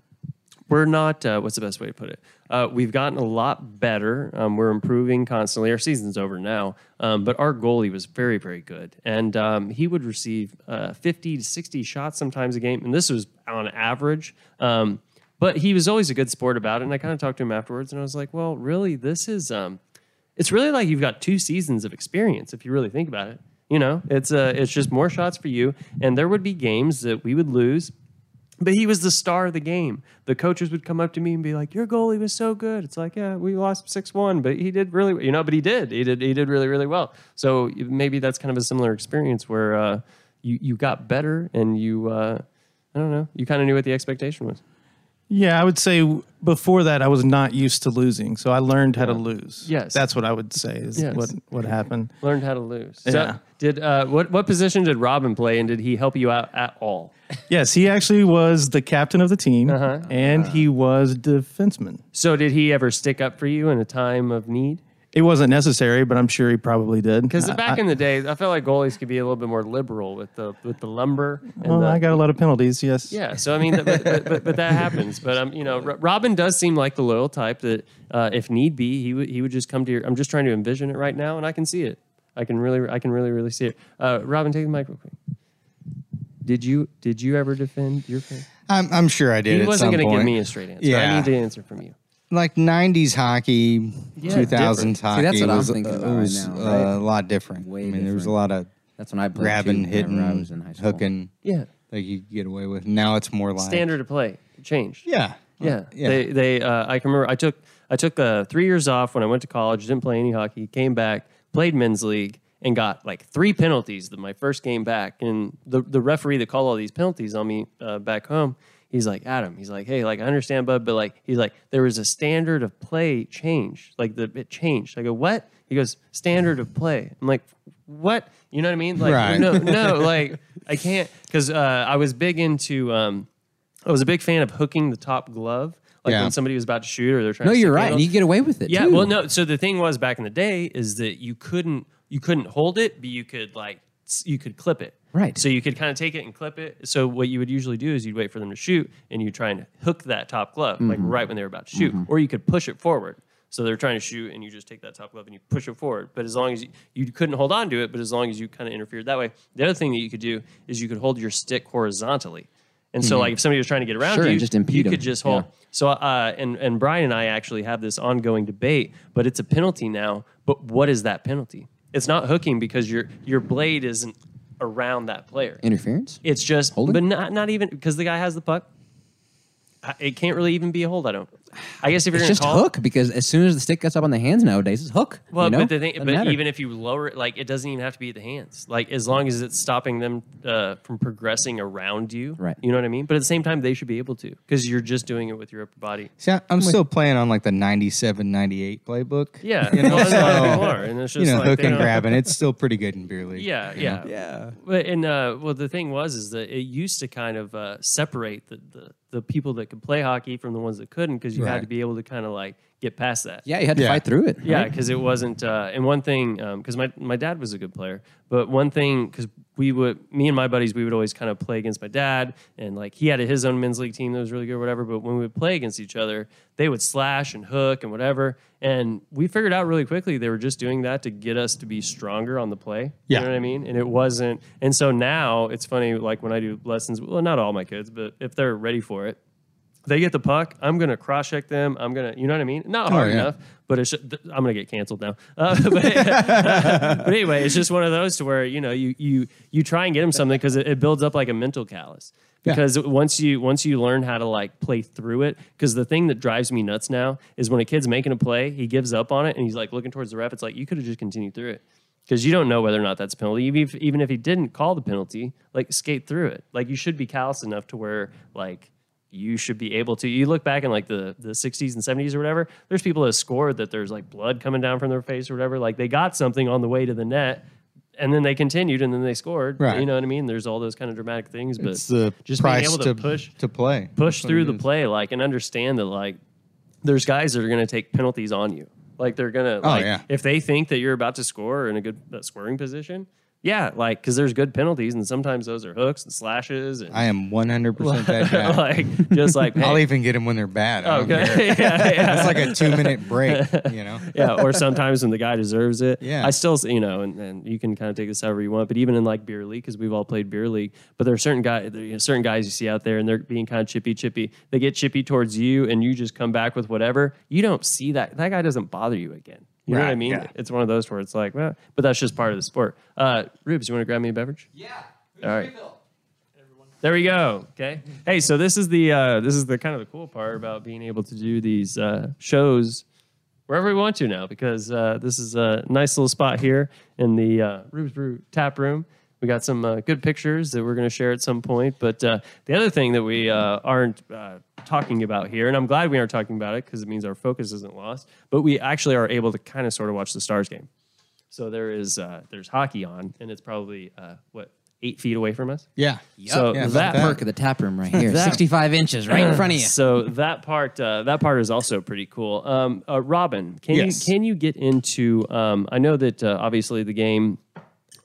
we're not. Uh, what's the best way to put it? Uh, we've gotten a lot better. Um, we're improving constantly. Our season's over now, um, but our goalie was very, very good, and um, he would receive uh, fifty to sixty shots sometimes a game, and this was on average. Um, but he was always a good sport about it, and I kind of talked to him afterwards, and I was like, "Well, really, this is." It's really like you've got two seasons of experience if you really think about it. You know, it's uh, it's just more shots for you, and there would be games that we would lose, but he was the star of the game. The coaches would come up to me and be like, "Your goalie was so good." It's like, yeah, we lost six one, but he did really, you know, but he did, he did, he did really, really well. So maybe that's kind of a similar experience where uh, you you got better and you, uh, I don't know, you kind of knew what the expectation was. Yeah, I would say before that I was not used to losing, so I learned how to lose. Yes. that's what I would say is Yes. what what happened. Learned how to lose. Yeah. Did uh, what what position did Robin play, and did he help you out at all? Yes, he actually was the captain of the team, Uh-huh. and he was defenseman. So did he ever stick up for you in a time of need? It wasn't necessary, but I'm sure he probably did. Because I- back in the day, I felt like goalies could be a little bit more liberal with the with the lumber. And well, the, I got a lot of penalties. Yes. yeah, so I mean, but, but, but, but that happens. But um, you know, Robin does seem like the loyal type that, uh, if need be, he would he would just come to your. I'm just trying to envision it right now, and I can see it. I can really, I can really, really see it. Uh, Robin, take the mic real quick. Did you did you ever defend your friend? I'm, I'm sure I did. He wasn't going to give me a straight answer. Yeah. I Yeah. need the answer from you. Like '90s hockey, Yeah, 2000s hockey. that's what I'm was, thinking uh, about right was, now, uh, right? a lot different. Way I mean, there was a lot of That's when I played grabbing, too, hitting, whenever I was in high school. hooking, Yeah, like you could get away with. Now it's more like standard of play changed. Yeah, Yeah, yeah. They they uh, I can remember I took I took uh, three years off when I went to college. Didn't play any hockey. Came back, played men's league, and got like three penalties. The, my first game back, and the the referee that called all these penalties on me uh, back home. He's like Adam. He's like, hey, like I understand, bud, but like he's like there was a standard of play change. Like the it changed. I go what? He goes standard of play. I'm like what? You know what I mean? Like Right. no no <laughs> like I can't because uh, I was big into. Um, I was a big fan of hooking the top glove, like Yeah. when somebody was about to shoot or they're trying. To No, you're right. handle. And you get away with it. yeah, too. well, no. So the thing was back in the day is that you couldn't you couldn't hold it, but you could like you could clip it. Right. So you could kind of take it and clip it. So what you would usually do is you'd wait for them to shoot and you try and hook that top glove like Mm-hmm. right when they were about to shoot, or you could push it forward. So they're trying to shoot and you just take that top glove and you push it forward. But as long as you, you couldn't hold on to it, but as long as you kind of interfered that way. The other thing that you could do is you could hold your stick horizontally. And so, like, if somebody was trying to get around Mm-hmm. Sure, you, just impede you 'em. could just hold. Yeah. So, uh, and and Brian and I actually have this ongoing debate, but it's a penalty now. But what is that penalty? It's not hooking because your your blade isn't around that player. Interference? It's just, Holding? but not not even because the guy has the puck. I- It can't really even be a hold. I don't. I guess if you're It's just call, hook because as soon as the stick gets up on the hands nowadays, it's hook. well, you know? but the thing, Doesn't but matter. even if you lower it, like it doesn't even have to be at the hands. Like as long as it's stopping them uh, from progressing around you, Right. You know what I mean. But at the same time, they should be able to because you're just doing it with your upper body. See, I- I'm still playing on like the 97, 98 playbook. Yeah, You know, well, that's a lot of so, are, and it's you know, like, hook and don't- grabbing. <laughs> It's still pretty good in beer league. Yeah, yeah, know? yeah. But and uh, well, the thing was is that it used to kind of uh, separate the, the the people that could play hockey from the ones that couldn't because you had to be able to kind of like get past that. Yeah, you had to Yeah. fight through it. Yeah, right? because it wasn't. Uh, and one thing, because my my dad was a good player, but one thing, because we would, me and my buddies, we would always kind of play against my dad, and like he had his own men's league team that was really good, or whatever. But when we would play against each other, they would slash and hook and whatever, and we figured out really quickly they were just doing that to get us to be stronger on the play. Yeah. you know what I mean. And it wasn't. And so now it's funny, like when I do lessons, well, not all my kids, but if they're ready for it they get the puck, I'm gonna cross check them. I'm gonna, you know what I mean? Not hard yeah. enough, but it's, I'm gonna get canceled now. <laughs> Uh, but, <laughs> but anyway, it's just one of those to where you know you you you try and get them something because it, it builds up like a mental callus. Yeah. Because once you once you learn how to like play through it, because the thing that drives me nuts now is when a kid's making a play, he gives up on it and he's like looking towards the ref. It's like you could have just continued through it. because you don't know whether or not that's a penalty. Even if, even if he didn't call the penalty, like skate through it. Like you should be callous enough to where like you should be able to. You look back in like the the 60s and 70s or whatever. There's people that scored that there's like blood coming down from their face or whatever. Like they got something on the way to the net. And then they continued, and then they scored. Right. You know what I mean? There's all those kind of dramatic things, but It's the just being able to to push to play. push That's through the is. play, like, and understand that like there's guys that are going to take penalties on you. Like they're gonna, like, yeah. if they think that you're about to score or in a good uh, scoring position, yeah, like because there's good penalties, and sometimes those are hooks and slashes, and I am 100% that <laughs> guy. like just like I'll even get them when they're bad. I okay, <laughs> yeah, yeah. It's like a two minute break, you know? <laughs> yeah, or sometimes when the guy deserves it. Yeah. I still, you know, and, and you can kind of take this however you want. But even in like beer league, because we've all played beer league, but there are certain guys, there are certain guys you see out there, and they're being kind of chippy, chippy. They get chippy towards you, and you just come back with whatever. You don't see that. That guy doesn't bother you again. You know what I mean? yeah. It's one of those where it's like, well, but that's just part of the sport. Uh, Rubes, you want to grab me a beverage? Yeah. All right. There we go. Okay. Hey, so this is the uh, this is the kind of the cool part about being able to do these uh, shows wherever we want to now because uh, this is a nice little spot here in the uh, Rubes Brew tap room. We got some uh, good pictures that we're going to share at some point. But uh, the other thing that we uh, aren't uh, talking about here, and I'm glad we aren't talking about it because it means our focus isn't lost, but we actually are able to kind of sort of watch the Stars game. So there is uh, there's hockey on, and it's probably uh, what eight feet away from us. Yeah. So Yeah, that about Perk of the tap room right <laughs> here. That- 65 inches right in front of you. <clears throat> So that part, uh, that part is also pretty cool. Um, uh, Robin, can Yes. you can you get into? Um, I know that uh, obviously the game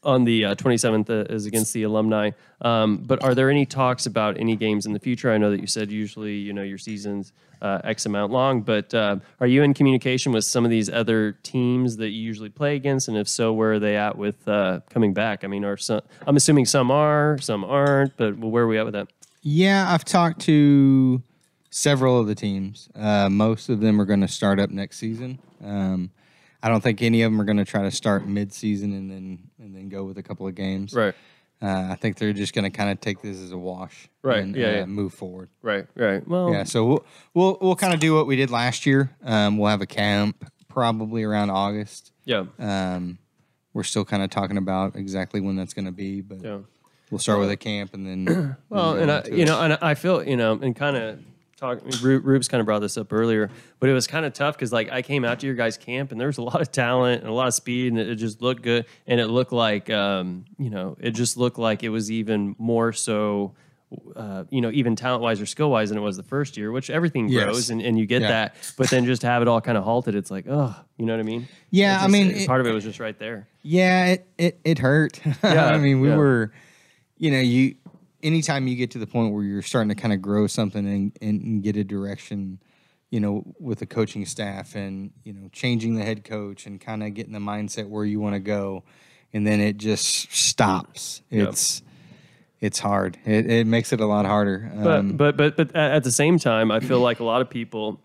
on the uh, 27th uh, is against the alumni, um, but are there any talks about any games in the future? I know that you said usually you know your season's uh, X amount long, but uh, are you in communication with some of these other teams that you usually play against? And if so, where are they at with uh, coming back? I mean, are some? I'm assuming some are, some aren't, but where are we at with that? Yeah, I've talked to several of the teams. Most of them are going to start up next season. Um, I don't think any of them are going to try to start mid-season and then and then go with a couple of games. Right. Uh, I think they're just going to kind of take this as a wash. Right, And, yeah, uh, yeah. Move forward. Right, right. Well, Yeah. So we'll we'll we'll kind of do what we did last year. Um, we'll have a camp probably around August. yeah, Um, we're still kind of talking about exactly when that's going to be, but yeah. we'll start with a camp and then. <clears throat> Well, and I, you know, and I feel, you know, and kind of talk. Ru- Rubes kind of brought this up earlier, but it was kind of tough because like I came out to your guys' camp and there was a <laughs> lot of talent and a lot of speed and it, it just looked good and it looked like, um, you know, it just looked like it was even more so. Uh, you know, even talent wise or skill wise than it was the first year, which everything Yes. grows and, and you get Yeah. that. But then just to have it all kind of halted, it's like, oh, you know what I mean? Yeah, It I mean, it- part of it was just right there. Yeah, it it, it hurt. <laughs> Yeah, I mean, we yeah. were, you know, you anytime you get to the point where you're starting to kind of grow something and, and get a direction, you know, with the coaching staff and you know changing the head coach and kind of getting the mindset where you want to go, and then it just stops. Yep. It's it's hard. It, it makes it a lot harder. But Um, but but but at at the same time, I feel like a lot of people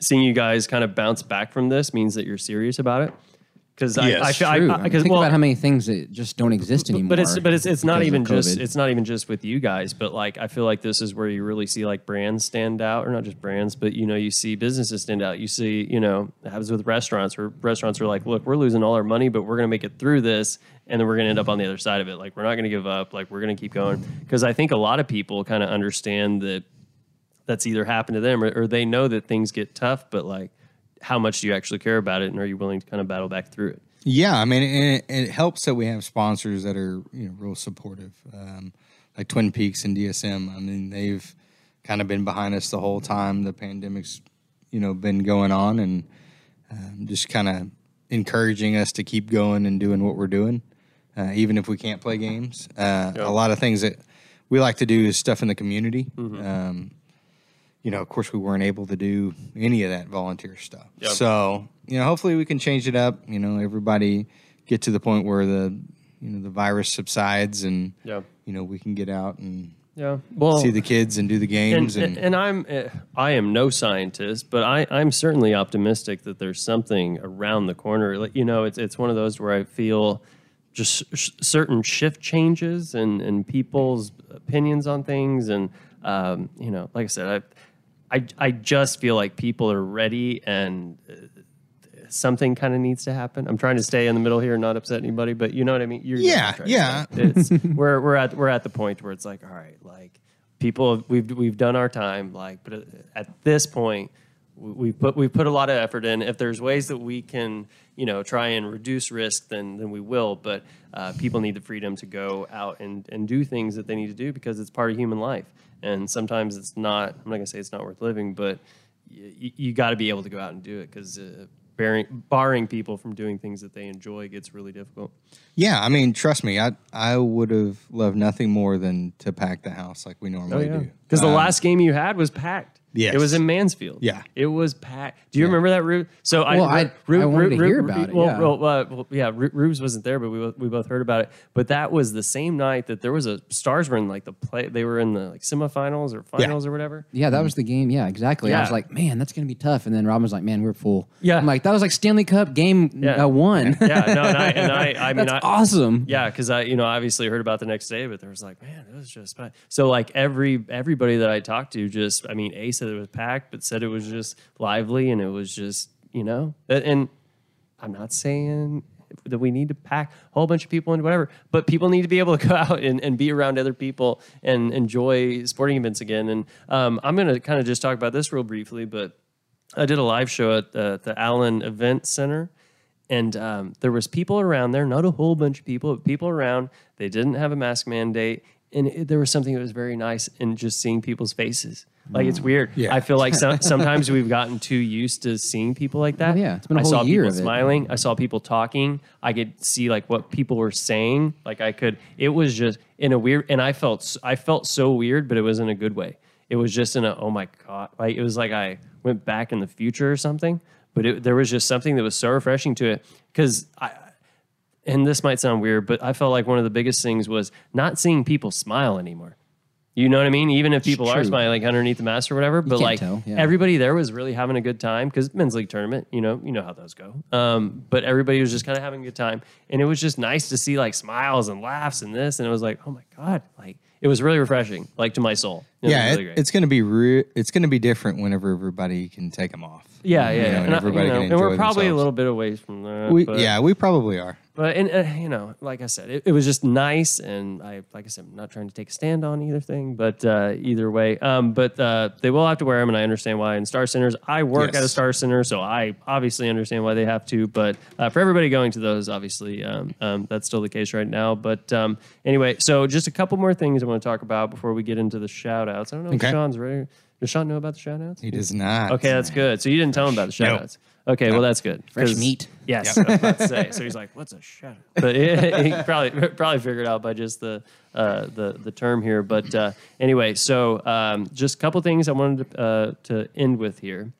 seeing you guys kind of bounce back from this means that you're serious about it. Because I, Yes, I feel True. I, I mean, because think well, about how many things that just don't exist anymore. but it's but it's it's not because of even just COVID. it's not even just with you guys, but like I feel like this is where you really see like brands stand out, or not just brands, but you know you see businesses stand out. You see you know it happens with restaurants where restaurants are like, look, we're losing all our money, but we're gonna make it through this, and then we're gonna end up on the other side of it. Like we're not gonna give up. Like we're gonna keep going because I think a lot of people kind of understand that that's either happened to them or, or they know that things get tough, but like how much do you actually care about it, and are you willing to kind of battle back through it? Yeah, I mean, it, it helps that we have sponsors that are you know real supportive, um, like Twin Peaks and DSM. I mean, they've kind of been behind us the whole time the pandemic's you know been going on, and um, just kind of encouraging us to keep going and doing what we're doing, uh, even if we can't play games. Uh, A lot of things that we like to do is stuff in the community. Um, you know, of course, we weren't able to do any of that volunteer stuff. Yep. So, you know, hopefully we can change it up. You know, everybody get to the point where the, you know, the virus subsides and, Yeah. you know, we can get out and Yeah. Well, see the kids and do the and, games. and, and I'm uh, I am no scientist, but I I'm certainly optimistic that there's something around the corner. Like you know, it's it's one of those where I feel just sh- certain shift changes and and people's opinions on things, and um, you know, like I said, I I I just feel like people are ready and. uh, something kind of needs to happen. I'm trying to stay in the middle here and not upset anybody, but you know what I mean. You're, Yeah, what I'm trying to yeah. It's <laughs> we're we're at we're at the point where it's like, all right, like people we've we've done our time, like, but at this point, we- put we've put a lot of effort in. If there's ways that we can, you know, try and reduce risk, then then we will. But uh, people need the freedom to go out and and do things that they need to do because it's part of human life. And sometimes it's not. I'm not gonna say it's not worth living, but you, you got to be able to go out and do it because uh, barring, barring people from doing things that they enjoy gets really difficult. Yeah, I mean, trust me, I I would have loved nothing more than to pack the house like we normally do. Because the Um, last game you had was packed. Yes. It was in Mansfield. Yeah. It was packed. Do you remember that, Rube? So Well, I- I wanted to hear about it, Well, yeah. well, uh, well, yeah, Rubes wasn't there, but we, we both heard about it. But that was the same night that there was a Stars were in like the play. They were in the like semifinals or finals or whatever. Yeah, that was the game. Yeah, exactly. I was like, man, that's gonna be tough. And then Robin was like, man, we're full. Yeah. I'm like, that was like Stanley Cup game Yeah. uh, one. <laughs> Yeah, no, and I, and I, I mean, that's I, awesome. Yeah, because I, you know, obviously heard about the next day, but there was like, man, it was just fine. So like every everybody that I talked to, just, I mean, A said it was packed, but said it was just lively and it was just, you know, and, and I'm not saying that we need to pack a whole bunch of people into whatever, but people need to be able to <laughs> go out and, and be around other people and enjoy sporting events again. And um, I'm going to kind of just talk about this real briefly, but I did a live show at the, the Allen Event Center, and um, there was people around there, not a whole bunch of people, but people around. They didn't have a mask mandate, and it, there was something that was very nice in just seeing people's faces. Like it's mm. weird. Yeah. I feel like some, <laughs> sometimes we've gotten too used to seeing people like that. Oh, yeah, it's been a I whole saw year people of it. smiling. I saw people talking. I could see like what people were saying. Like I could. It was just in a weird, and I felt s- I felt so weird, but it was in a good way. It was just in a oh my god, like it was like I went back in the future or something. But it, there was just something that was so refreshing to it because I. And this might sound weird, but I felt like one of the biggest things was not seeing people smile anymore. You know what I mean? Even if people are true. smiling like underneath the mask or whatever, but can't like tell, yeah. everybody there was really having a good time because men's league tournament, you know, you know how those go. Um, but everybody was just kind of having a good time, and it was just nice to see like smiles and laughs and this, and it was like, oh my god, like it was really refreshing, like to my soul. It was yeah, really it- great. it's going to be re- it's going to be different whenever everybody can take them off. yeah, yeah, You know, yeah. and And, I- everybody you know, can and we're probably a themselves. little bit away from that. We, but, yeah, we probably are. But and uh, you know, like I said, it, it was just nice, and I, like I said, I'm not trying to take a stand on either thing, but uh, either way, um, but uh, they will have to wear them, and I understand why. In Star Centers, I work Yes. at a Star Center, so I obviously understand why they have to. But uh, for everybody going to those, obviously, um, um, that's still the case right now. But um, anyway, so just a couple more things I want to talk about before we get into the shout outs. I don't know Okay. if Sean's ready. Does Sean know about the shout outs? He does not. Okay, that's good. So you didn't tell him about the shout Nope. Okay, well that's good. Fresh 'Cause- meat. Yes, I was about to say. So he's like, "What's a out?" But he, he probably probably figured out by just the uh, the the term here. But uh, anyway, so um, just a couple things I wanted to, uh, to end with here.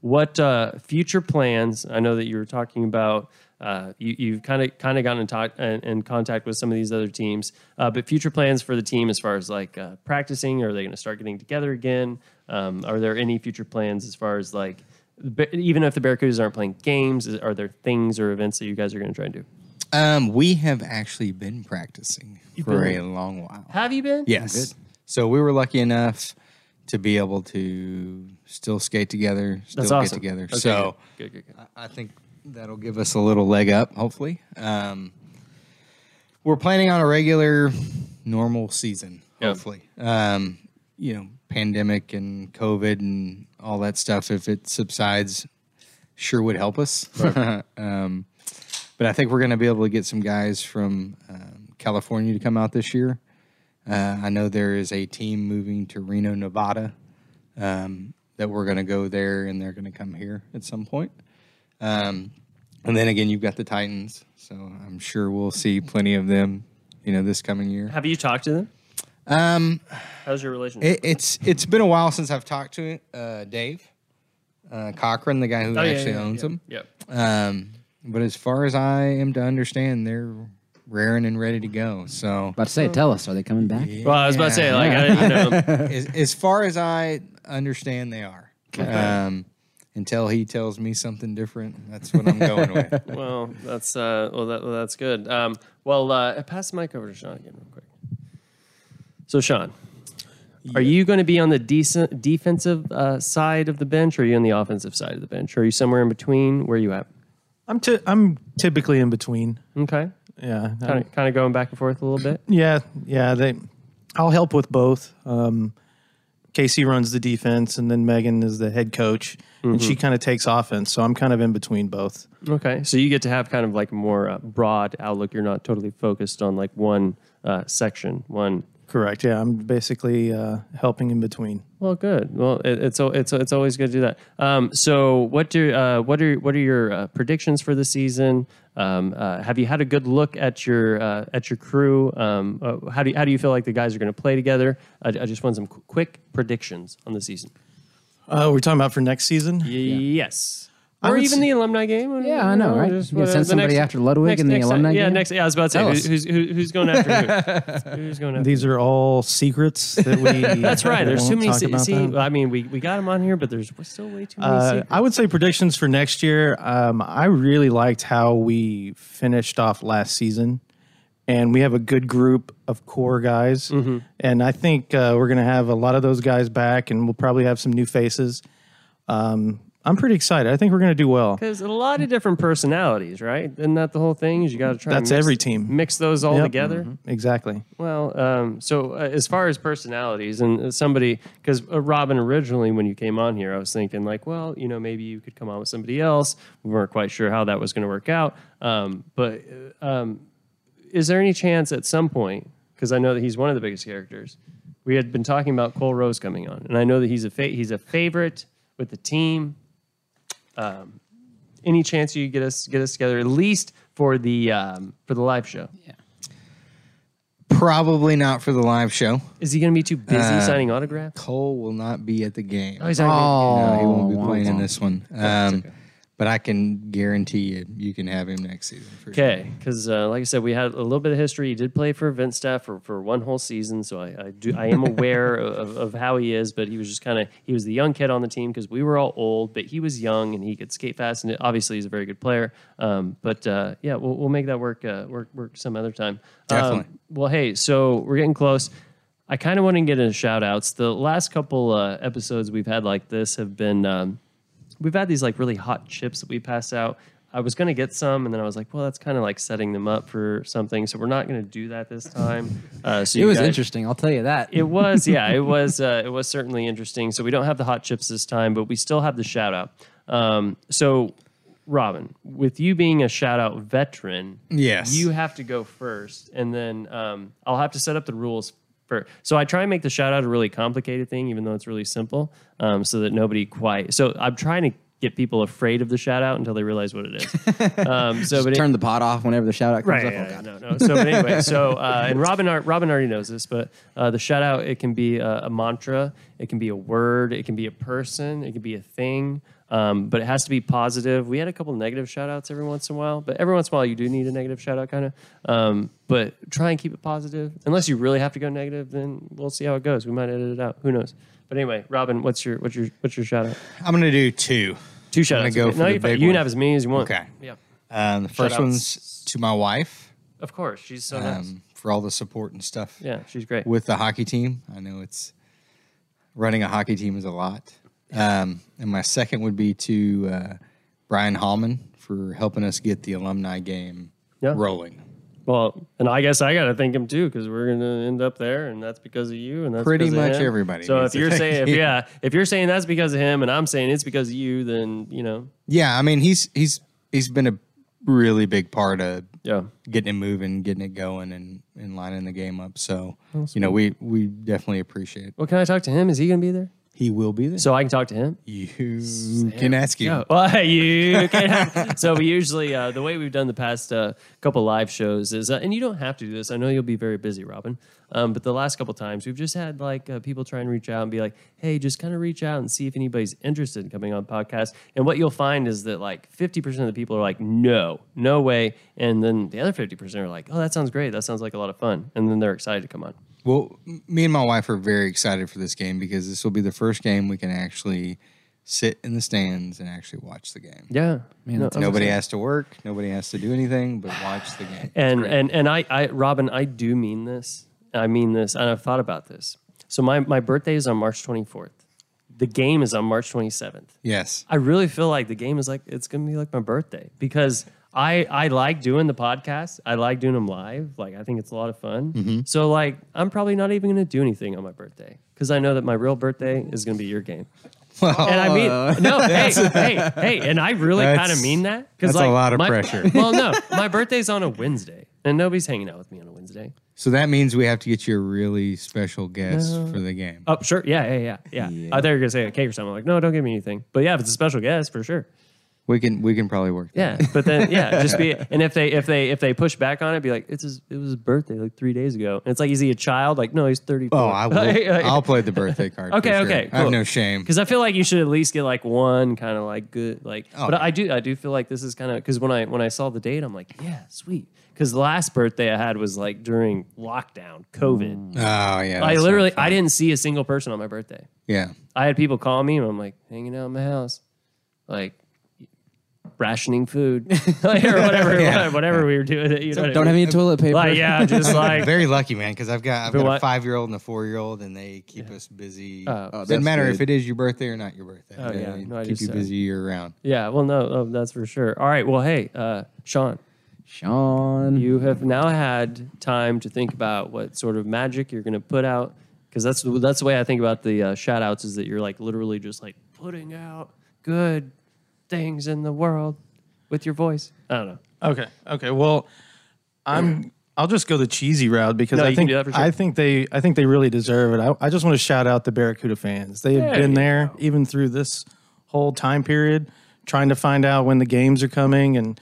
What uh, future plans? I know that you were talking about. Uh, you, you've kind of kind of gotten in, talk, in, in contact with some of these other teams, uh, but future plans for the team as far as like uh, practicing. Are they going to start getting together again? Um, are there any future plans as far as like even if the Barracudas aren't playing games, is- are there things or events that you guys are going to try and do? Um, we have actually been practicing for been- a long while. Have you been? Yes. So we were lucky enough to be able to still skate together, still That's get together. Okay, so good, good, good. good. I- I think that'll give us a little leg up, hopefully. Um, we're planning on a regular, normal season, Yeah. hopefully. Um, you know, pandemic and COVID and all that stuff, if it subsides, sure would help us. <laughs> um, but I think we're going to be able to get some guys from um, California to come out this year. Uh, I know there is a team moving to Reno, Nevada, um, that we're going to go there and they're going to come here at some point. Um, and then again, you've got the Titans, so I'm sure we'll see plenty of them, you know, this coming year. Have you talked to them? Um, How's your relationship? it, it's it's been a while since I've talked to uh, Dave uh, Cochran, the guy who Oh, yeah, actually yeah, owns yeah. them. Yep. Um, but as far as I am to understand, they're raring and ready to go. So About to say, tell us, are they coming back? Well, I was about to say, like, I, you know, <laughs> as, as far as I understand, they are. Um, until he tells me something different, that's what I'm going with. <laughs> well, that's uh, well, that, well, that's good. Um, well, uh, pass the mic over to Sean again, real quick. So, Sean, Are you going to be on the decent defensive uh, side of the bench, or are you on the offensive side of the bench? Or are you somewhere in between? Where are you at? I'm ty- I'm typically in between. Okay, Yeah, kind of kind of going back and forth a little bit. yeah, yeah. They, I'll help with both. Um, Casey runs the defense, and then Megan is the head coach, and she kind of takes offense. So I'm kind of in between both. Okay, so you get to have kind of like a more uh, broad outlook. You're not totally focused on like one uh, section, one. Correct. Yeah, I'm basically uh, helping in between. Well, good. Well, it, it's it's it's always good to do that. Um, so, what do uh, what are what are your uh, predictions for the season? Um, uh, have you had a good look at your uh, at your crew? Um, uh, how do you, how do you feel like the guys are going to play together? I, I just want some qu- quick predictions on the season. Uh, we're talking about for next season. Yes. I Or would even the alumni game. Yeah, I know, right? Just You can send the somebody after Ludwig in the alumni Yeah, game? next. Yeah, I was about to say who's, who's, who- who's going after who? <laughs> who's going after? These are all secrets that we. <laughs> That's right. There's too many. talk Se- see, them. I mean, we, we got them on here, but there's still way too many. Uh, secrets. I would say predictions for next year. Um, I really liked how we finished off last season, and we have a good group of core guys. Mm-hmm. And I think uh, we're going to have a lot of those guys back, and we'll probably have some new faces. Um, I'm pretty excited. I think we're going to do well. Because a lot of different personalities, right? Isn't that the whole thing? Is you got to try. That's mix, every team. Mix those all Yep. together. Exactly. Well, um, so uh, as far as personalities and uh, somebody, because uh, Robin originally when you came on here, I was thinking like, well, you know, maybe you could come on with somebody else. We weren't quite sure how that was going to work out. Um, but uh, um, is there any chance at some point? Because I know that he's one of the biggest characters. We had been talking about Cole Rose coming on, and I know that he's a fa- he's a favorite with the team. Um, any chance you get us get us together at least for the um, for the live show? Yeah. Probably not for the live show. Is he going to be too busy Uh, signing autographs? Cole will not be at the game. Oh, he's not gonna No, he won't be Oh, playing in this one. Um, But I can guarantee you, you can have him next season. Okay, because uh, like I said, we had a little bit of history. He did play for event staff for, for one whole season, so I, I do I am <laughs> aware of, of how he is. But he was just kind of he was the young kid on the team because we were all old, but he was young and he could skate fast. And obviously, he's a very good player. Um, but uh, yeah, we'll, we'll make that work uh, work work some other time. Um, Definitely. well, hey, so we're getting close. I kind of want to get into shout outs. The last couple uh, episodes we've had like this have been. Um, we've had these like really hot chips that we pass out. I was gonna get some, and then I was like, well, that's kind of like setting them up for something, so we're not gonna do that this time. Uh, so It was guys- interesting. I'll tell you that. It was, yeah, <laughs> it was, uh, it was certainly interesting. So we don't have the hot chips this time, but we still have the shout out. Um, so, Robin, with you being a shout out veteran, Yes. you have to go first, and then um, I'll have to set up the rules. For, so I try and make the shout out a really complicated thing, even though it's really simple, um, so that nobody quite. So I'm trying to get people afraid of the shout out until they realize what it is. <laughs> Um, so, but it- Turn the pot off whenever the shout out comes Right. up. yeah, Oh, God. no, no. So, but anyway, <laughs> so uh, and Robin, Robin already knows this, but uh, the shout out it can be a, a mantra, it can be a word, it can be a person, it can be a thing, um, but it has to be positive. We had a couple negative shout outs every once in a while, but every once in a while you do need a negative shout out, kind of. Um, but try and keep it positive. Unless you really have to go negative, then we'll see how it goes. We might edit it out. Who knows? But anyway, Robin, what's your what's your what's your shout out? I'm going to do two. Two shout gonna outs. go okay. for no, big you can have as many as you want. Okay. Yeah. Um, the first Shout-outs. one's to my wife Of course. She's so nice. um, for all the support and stuff Yeah, she's great. with the hockey team. I know it's running a hockey team is a lot. Um, and my second would be to uh, Brian Hallman for helping us get the alumni game Yeah. rolling. Well, and I guess I got to thank him too because we're going to end up there, and that's because of you, and that's Pretty much everybody So if you're saying, if, yeah, if you're saying that's because of him, and I'm saying it's because of you, then you know, Yeah, I mean he's he's he's been a really big part of yeah, getting it moving, getting it going, and and lining the game up. So you know we we definitely appreciate. it. Well, can I talk to him? Is he going to be there? He will be there. So I can talk to him. you can ask him. Yeah. <laughs> Well, you can so we usually uh, the way we've done the past uh, couple live shows is, uh, and you don't have to do this. I know you'll be very busy, Robin. Um, but the last couple times we've just had like uh, people try and reach out and be like, "Hey, just kind of reach out and see if anybody's interested in coming on podcast." And what you'll find is that like fifty percent of the people are like, "No, no way," and then the other fifty percent are like, "Oh, that sounds great. That sounds like a lot of fun," and then they're excited to come on. Well, me and my wife are very excited for this game because this will be the first game we can actually sit in the stands and actually watch the game. Yeah, Man, that's I'm Nobody has to work. Nobody has to do anything but watch the game. and and and I, I Robin, I do mean this. I mean this, and I've thought about this. So my my birthday is on March 24th. The game is on March 27th. Yes. I really feel like the game is like it's gonna be like my birthday because I I like doing the podcast. I like doing them live. Like I think it's a lot of fun. Mm-hmm. So like I'm probably not even gonna do anything on my birthday because I know that my real birthday is gonna be your game. Well, And I mean, uh, no, <laughs> hey, hey, hey, and I really kind of mean that because that's a lot of my- pressure. <laughs> Well, no, my birthday's on a Wednesday, and nobody's hanging out with me on a Wednesday. so that means we have to get you a really special guest for the game. Oh, sure, yeah, yeah, yeah, yeah. Oh, yeah. I thought you were gonna say a cake or something. I'm like, no, don't give me anything. But yeah, if it's a special guest, for sure. We can we can probably work. that. Yeah, but then yeah, just be <laughs> and if they if they if they push back on it, be like it's his, it was his birthday like three days ago, and it's like is he a child? Like no, he's thirty. Oh, I will. <laughs> I'll play the birthday card. for Okay, sure. okay, I have no shame. because I feel like you should at least get like one kind of like good like. Oh, but yeah. I do I do feel like this is kind of because when I when I saw the date, I'm like yeah, sweet. Because the last birthday I had was like during lockdown, COVID. Oh yeah. I literally. I didn't see a single person on my birthday. Yeah. I had people call me and I'm like hanging out in my house, like rationing food <laughs> like, or whatever, <laughs> Yeah. whatever we were doing. You know what Don't mean? have any toilet paper. Like yeah, just like Very lucky, man, because I've got I've got what? a five year old and a four year old, and they keep us busy. Oh. Oh, Doesn't matter good. if it is your birthday or not your birthday. Oh, yeah. They No, I keep just, you uh, busy year round. yeah. Well, no, oh, that's for sure. All right. Well, hey, uh, Sean, Sean. you have now had time to think about what sort of magic you're going to put out because that's that's the way I think about the uh, shout outs is that you're like literally just like putting out good things in the world with your voice. I don't know. Okay. Okay. Well, I'm. I'll just go the cheesy route because No, I you can think do that for sure. I think they I think they really deserve it. I, I just want to shout out the Barracuda fans. They have There been you there even through this whole time period, trying to find out when the games are coming, and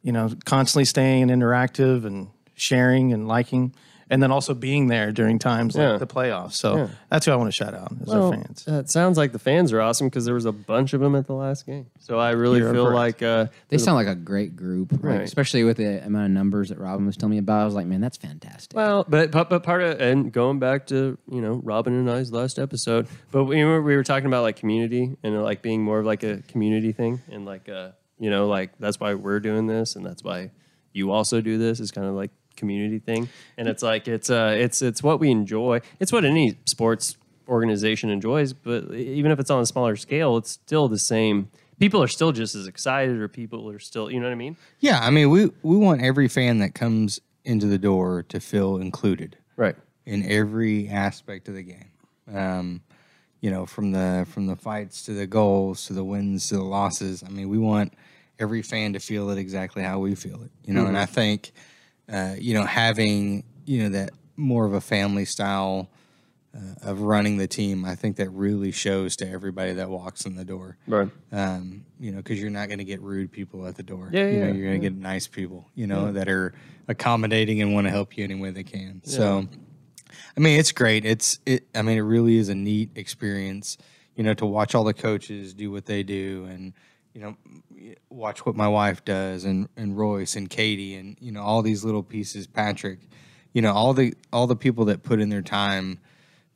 you know, constantly staying interactive and sharing and liking, and then also being there during times Yeah. like the playoffs. So Yeah. that's who I want to shout out is Well, our fans. uh, it sounds like the fans are awesome because there was a bunch of them at the last game. So I really You're feel correct. like uh, They sound like a great group, like, Right. especially with the amount of numbers that Robin was telling me about. I was like, man, that's fantastic. Well, but, but but part of and going back to you know Robin and I's last episode, but we were, we were talking about like community and like being more of like a community thing and like uh you know like that's why we're doing this and that's why you also do this is kind of like community thing and it's like it's uh it's it's what we enjoy it's what any sports organization enjoys but even if it's on a smaller scale it's still the same people are still just as excited or people are still you know what I mean Yeah, I mean, we we want every fan that comes into the door to feel included right in every aspect of the game. Um, you know, from the from the fights to the goals to the wins to the losses. I mean, we want every fan to feel it exactly how we feel it. You know, and I think uh, you know having you know that more of a family style uh, of running the team. I think that really shows to everybody that walks in the door. right Um, you know, because you're not going to get rude people at the door. Yeah, you know, you're going to get nice people. You know, that are accommodating and want to help you any way they can. So, I mean, it's great. It's it. I mean, it really is a neat experience. You know, to watch all the coaches do what they do, and you know, watch what my wife does, and and Royce and Katie, and you know, all these little pieces. Patrick, you know, all the all the people that put in their time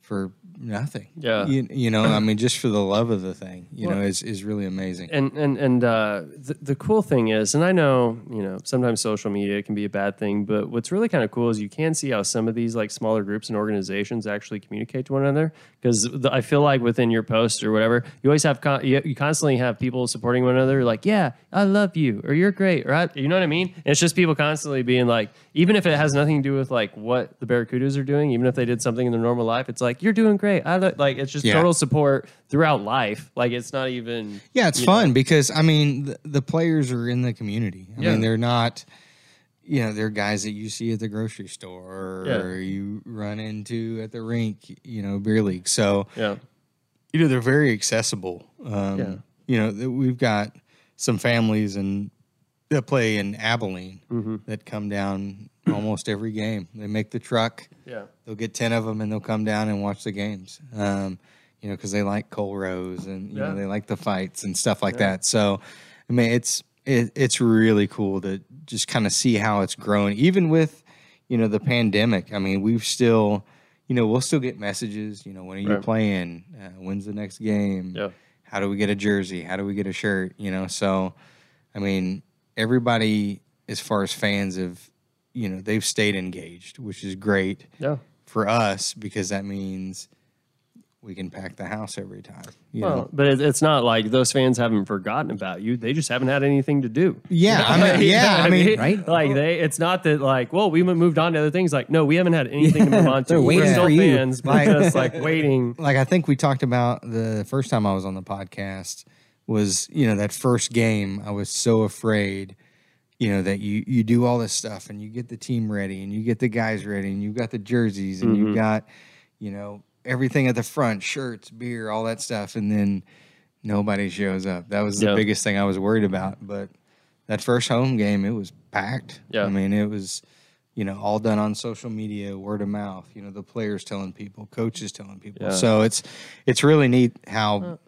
for nothing. Yeah. You, you know, I mean, just for the love of the thing, you know, is is really amazing. and and and uh, the, the cool thing is, and I know you know sometimes social media can be a bad thing, but what's really kind of cool is you can see how some of these like smaller groups and organizations actually communicate to one another. Because I feel like within your post or whatever, you always have con- you, you constantly have people supporting one another, like yeah, I love you, or you're great, or you know what I mean. And it's just people constantly being like, even if it has nothing to do with like what the Barracudas are doing, even if they did something in their normal life, it's like you're doing great. I like it's just Yeah. total support throughout life. Like it's not even Yeah, it's fun because I mean the, the players are in the community. I Yeah. mean they're not, you know, they're guys that you see at the grocery store Yeah. or you run into at the rink, you know, beer league. So yeah. you know they're very accessible. Um, Yeah. You know, we've got some families and that play in Abilene Mm-hmm. that come down almost every game. They make the truck Yeah. they'll get 10 of them and they'll come down and watch the games um, you know because they like Cole Rose and you Yeah. know they like the fights and stuff like that so i mean it's it, it's really cool to just kind of see how it's grown, even with you know the pandemic i mean we've still you know we'll still get messages you know when are you Right. playing uh, when's the next game Yeah. how do we get a jersey how do we get a shirt you know so i mean everybody as far as fans have you know they've stayed engaged which is great Yeah. for us because that means we can pack the house every time. You Well, know? but it's not like those fans haven't forgotten about you. They just haven't had anything to do. Yeah, I mean, <laughs> yeah, what I mean, Right? Like they, it's not that like, well, we moved on to other things. Like, no, we haven't had anything to move on to. <laughs> they're We're still fans, but Like- just like waiting. <laughs> like I think we talked about the first time I was on the podcast was you know that first game I was so afraid you know that you you do all this stuff and you get the team ready and you get the guys ready and you've got the jerseys and Mm-hmm. you've got you know everything at the front shirts beer all that stuff and then nobody shows up that was the Yeah. biggest thing I was worried about but that first home game it was packed Yeah. I mean it was you know, all done on social media, word of mouth. You know, the players telling people, coaches telling people. Yeah. So it's it's really neat how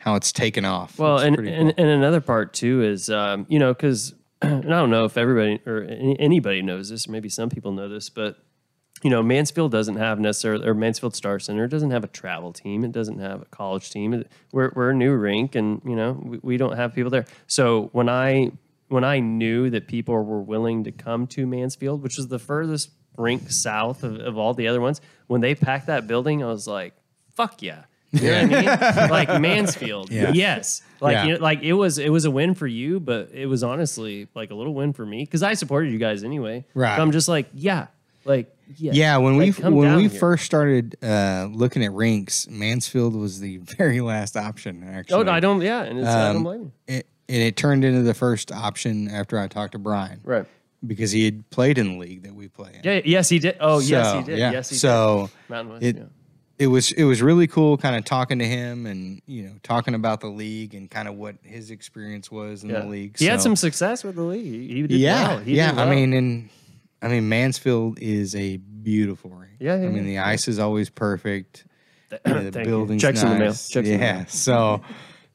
how it's taken off. Well, and, pretty and and another part too is, um, you know, because <clears throat> I don't know if everybody or any- anybody knows this. Maybe some people know this, but you know, Mansfield doesn't have necessarily, or Mansfield Star Center doesn't have a travel team. It doesn't have a college team. It- We're we're a new rink, and you know, we, we don't have people there. So when I when I knew that people were willing to come to Mansfield, which was the furthest rink south of, of all the other ones, when they packed that building, I was like, "Fuck yeah!" You know what I mean? like Mansfield, Yeah. yes. Like Yeah. you know, like it was it was a win for you, but it was honestly like a little win for me because I supported you guys anyway. Right. So I'm just like, yeah, like yeah, yeah, when like, we come when down we here. first started uh, looking at rinks, Mansfield was the <laughs> very last option. Actually, Oh, I don't. Yeah, and it's, I don't Um, blame you. It, and it turned into the first option after I talked to Brian, Right. Because he had played in the league that we play in. Yeah. Yes, he did. Oh, yes, So, he did. Yes, he so did. Mountain West. it yeah. It was it was really cool kind of talking to him and you know talking about the league and kind of what his experience was in Yeah. the league. He had some success with the league. He, he did yeah, well. He yeah. did I mean, and I mean, Mansfield is a beautiful rink. Yeah, yeah, I mean, yeah. the ice is always perfect. <clears throat> You the Thank building's Checks nice. in the mail. Checks in the yeah. mail. <laughs> So,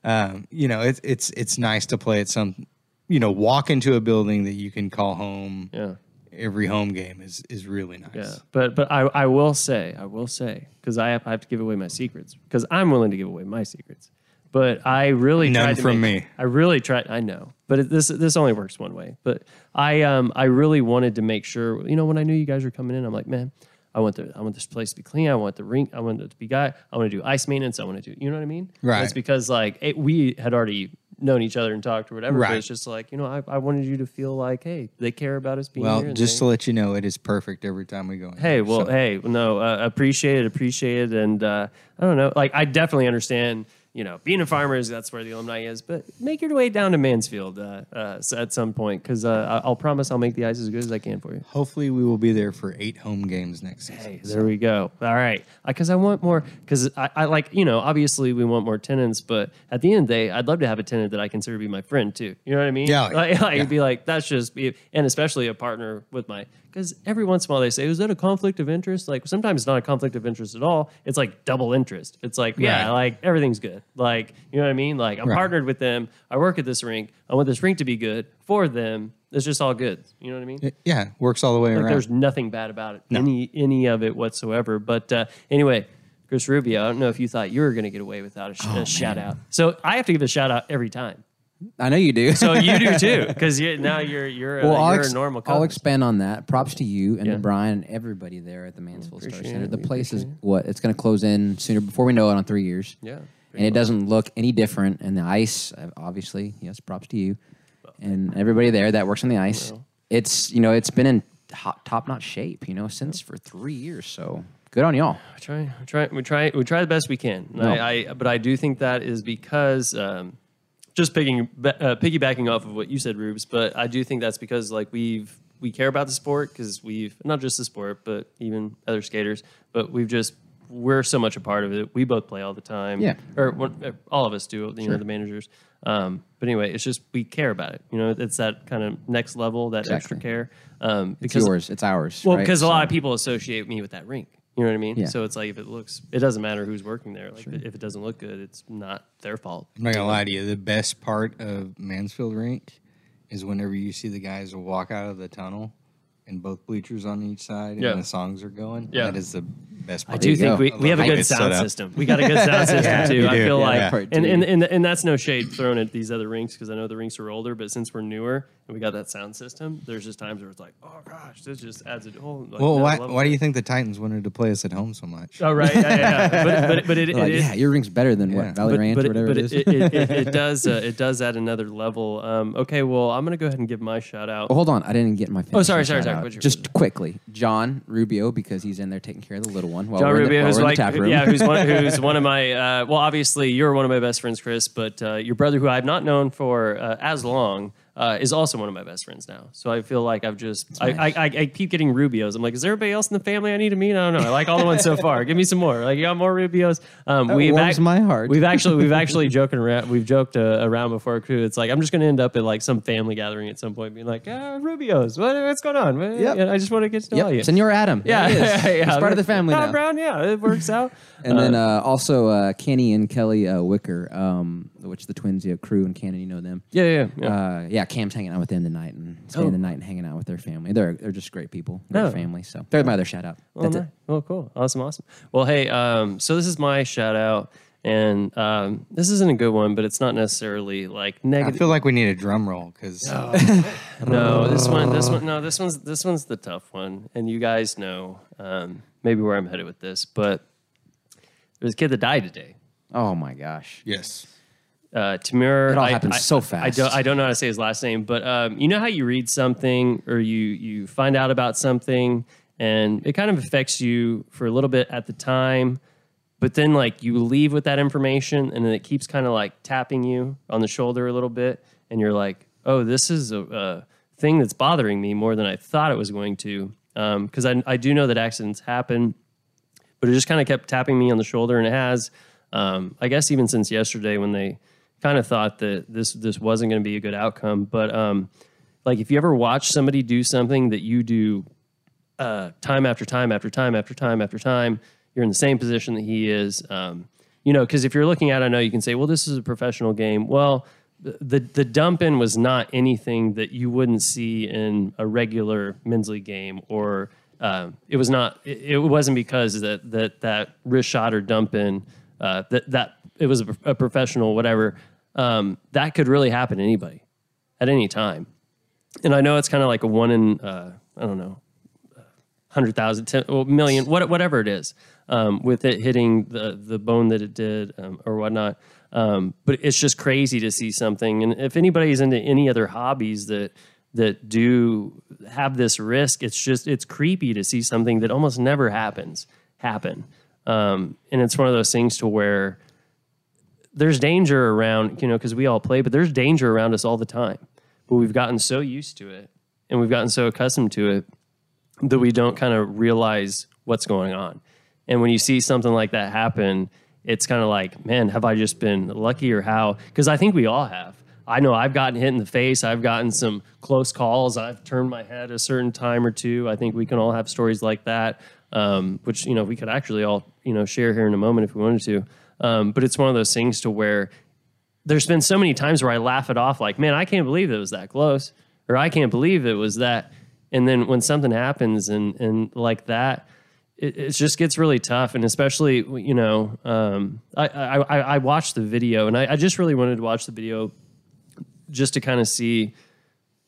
um, you know, it's it's it's nice to play at some. You know, walk into a building that you can call home. yeah. Every home game is is really nice. Yeah, but but I, I will say I will say because I have, I have to give away my secrets because I'm willing to give away my secrets. But I really None tried to from make- me. I really tried. I know, but it, this this only works one way. But I um I really wanted to make sure you know when I knew you guys were coming in, I'm like man. I want the I want this place to be clean. I want the rink. I want it to be guy. I want to do ice maintenance. I want to do. You know what I mean? Right. It's because like it, we had already known each other and talked or whatever. But it's just like you know I, I wanted you to feel like hey they care about us being Well, here. and just they- to let you know, it is perfect every time we go in. Hey, well, So- hey, no, uh, appreciate it, appreciate it, and uh, I don't know, like I definitely understand. You know, being a farmer is that's where the alumni is, but make your way down to Mansfield uh, uh, at some point because uh, I'll promise I'll make the ice as good as I can for you. hopefully we will be there for eight home games next season. Hey, there we go. All right, because I want more. Because I, I like you know, obviously we want more tenants, but at the end of the day, I'd love to have a tenant that I consider to be my friend too. You know what I mean? Yeah, like, <laughs> like yeah. be like that's just be, and especially a partner with my. Because every once in a while they say, "Is that a conflict of interest?" Like sometimes it's not a conflict of interest at all. It's like double interest. It's like yeah, Right. like everything's good. Like you know what I mean? Like I'm Right. partnered with them. I work at this rink. I want this rink to be good for them. It's just all good. You know what I mean? Yeah, works all the way Like around. there's nothing bad about it, any any of it whatsoever. But uh, anyway, Chris Rubio, I don't know if you thought you were going to get away without a, sh- Oh, a shout out. So I have to give a shout out every time. I know you do. So you do <laughs> too, because you, now you're you're, well, uh, you're ex- a normal. I'll expand on that. Props to you and Yeah. to Brian and everybody there at the Mansfield Star Center. The place is what it's going to close in sooner before we know it on three years. Yeah, and it doesn't look any different. And the ice, uh, obviously, yes, props to you and everybody there that works on the ice. Well. It's you know it's been in top top notch shape, you know, since for three years. So good on y'all. We try, we try, we try, we try the best we can. No. I, I, but I do think that is because um, just picking, uh, piggybacking off of what you said, Rubes. But I do think that's because like we've we care about the sport because we've not just the sport, but even other skaters. But we've just we're so much a part of it. We both play all the time. Yeah. or one- uh, all of us do. You know, the managers. Um, but anyway, it's just we care about it. You know, it's that kind of next level, that extra care. Um, It's because yours. It's ours. well, right? because a So- lot of people associate me with that rink. You know what I mean? Yeah. So it's like if it looks, it doesn't matter who's working there. Like if it doesn't look good, it's not their fault. I'm not gonna lie to you. The best part of Mansfield Rink is whenever you see the guys walk out of the tunnel and both bleachers on each side Yeah. and the songs are going. Yeah. that is the best part. I do think go. we, we have a good sound system. We got a good sound <laughs> system Yeah, too. I feel Yeah. like, That and, and and and that's no shade thrown at these other rinks because I know the rinks are older. But since we're newer, and we got that sound system, there's just times where it's like, oh gosh, this just adds a whole. Like, Well, why, why do you think the Titans wanted to play us at home so much? Oh right, yeah, yeah, yeah. but but but it, They're like, it is- yeah, your ring's better than Yeah. what Valley but, Ranch but or whatever but it is. it, it, it, it <laughs> does uh, it does add another level. Um, okay, well, I'm gonna go ahead and give my shout out. Oh, hold on, I didn't get my. Oh, sorry, finishing sorry, sorry. out. What's Just quickly, John Rubio because he's in there taking care of the little one. While John we're in the- Rubio, while who's we're like, the tap room. yeah, who's one, <laughs> who's one of my. Uh, well, obviously, you're one of my best friends, Chris, but uh, your brother, who I've not known for uh, as long, uh, is also one of my best friends now. So I feel like I've just, I, I, I, I keep getting Rubios. I'm like, is there anybody else in the family I need to meet? I don't know. I like all the ones so <laughs> far. Give me some more. Like, you got more Rubios. Um, That we've warms my heart. We've actually, we've <laughs> actually joking around. We've joked uh, around before. Crew. It's like I'm just going to end up at like some family gathering at some point, being like, ah, Rubios. What, what's going on? Yep. I just want to get to know you. Senor Adam. Yeah, There he is. <laughs> yeah, yeah. Part of the family Todd now. Brown, yeah, it works out. And then uh, also uh, Kenny and Kelly uh, Wicker, um, which the twins, yeah, crew and Cannon, you know them. yeah, yeah, yeah. Uh, yeah, Cam's hanging out with them tonight and staying Oh. the night and hanging out with their family. They're they're just great people, great Oh. family. So they're my other shout out. Oh, That's nice. it. Oh, cool. Awesome, awesome. Well, hey, um, so this is my shout out, and um, this isn't a good one, but it's not necessarily like negative. I feel like we need a drum roll because <laughs> no, this one, this one, no, this one's this one's the tough one, and you guys know um, maybe where I'm headed with this, but there's a kid that died today. Oh my gosh. yes, uh, Tamir. It all I- happens I- so I fast. don't, I don't know how to say his last name, but um, you know how you read something or you you find out about something and it kind of affects you for a little bit at the time, but then like you leave with that information and then it keeps kind of like tapping you on the shoulder a little bit, and you're like, oh, this is a, a thing that's bothering me more than I thought it was going to, because I I do know that accidents happen but it just kind of kept tapping me on the shoulder, and it has. Um, I guess even since yesterday, when they kind of thought that this this wasn't going to be a good outcome, but um, like if you ever watch somebody do something that you do uh, time after time after time after time after time, you're in the same position that he is. Um, you know, because if you're looking at, it, I know you can say, well, this is a professional game. Well, the the, dump in was not anything that you wouldn't see in a regular men's league game, or uh, it was not. It, it wasn't because that that that wrist shot or dump in uh, that that it was a, a professional whatever. Um, that could really happen to anybody at any time. And I know it's kind of like a one in uh, I don't know hundred thousand, ten, well, million, what, whatever it is, um, with it hitting the the bone that it did um, or whatnot. Um, but it's just crazy to see something. And if anybody's into any other hobbies that that do have this risk, it's just it's creepy to see something that almost never happens happen. Um, and it's one of those things to where there's danger around, you know, because we all play, but there's danger around us all the time. But we've gotten so used to it and we've gotten so accustomed to it that we don't kind of realize what's going on. And when you see something like that happen, it's kind of like, man, have I just been lucky or how? Because I think we all have. I know I've gotten hit in the face. I've gotten some close calls. I've turned my head a certain time or two. I think we can all have stories like that, um, which you know we could actually all you know share here in a moment if we wanted to. Um, but it's one of those things to where there's been so many times where I laugh it off, like, man, I can't believe it was that close, or I can't believe it was that. And then when something happens and and like that, it, it just gets really tough. And especially, you know, um, I, I I watched the video, and I, I just really wanted to watch the video just to kind of see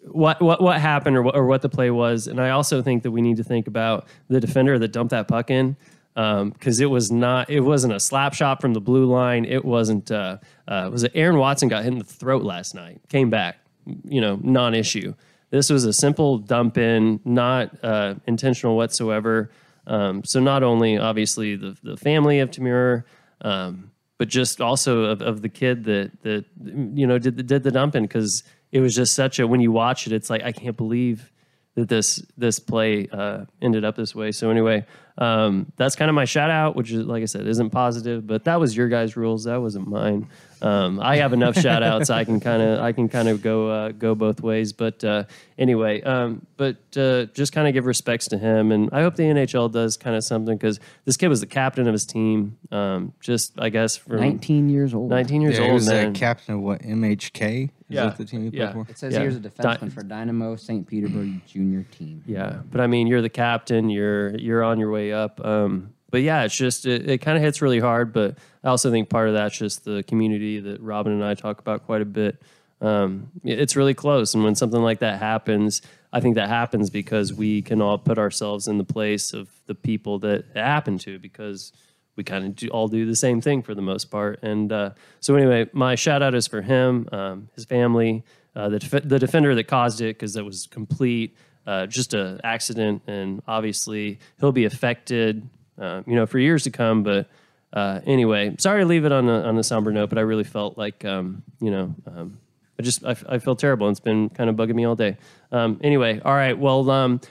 what what what happened or what, or what the play was. And I also think that we need to think about the defender that dumped that puck in because it was not it wasn't a slap shot from the blue line. It wasn't uh, uh, was it Aaron Watson got hit in the throat last night, came back, you know, non issue. This was a simple dump in, not uh, intentional whatsoever. Um, so not only obviously the the family of Tamir. Um, but just also of, of the kid that that you know did the, did the dumping because it was just such a when you watch it, it's like I can't believe that this this play uh, ended up this way. So anyway, um, that's kind of my shout out, which is like I said, isn't positive, but that was your guys' rules. That wasn't mine. Um, I have enough shout outs. I can kind of I can kind of go uh, go both ways. But uh, anyway, um, but uh, just kind of give respects to him, and I hope the NHL does kind of something because this kid was the captain of his team. Um, just I guess from 19 years old. 19 years yeah, he old, was man. a captain of what MHK. Is Yeah, that the team he played yeah. for? It says Yeah. he was a Di- defenseman for Dynamo St. Petersburg junior team. Yeah, but I mean, you're the captain. You're you're on your way up. Um, but yeah, it's just it, it kind of hits really hard. But I also think part of that's just the community that Robin and I talk about quite a bit. um, it's really close. And when something like that happens, I think that happens because we can all put ourselves in the place of the people that it happened to because we kind of do, all do the same thing for the most part. And uh, so, anyway, my shout out is for him, um, his family, uh, the, def- the defender that caused it because that was complete, uh, just an accident. And obviously, he'll be affected, uh, you know, for years to come. But uh, anyway, sorry to leave it on a, on a somber note, but I really felt like, um, you know, um, I just I, I feel terrible. And it's been kind of bugging me all day. Um, anyway, all right. Well, um,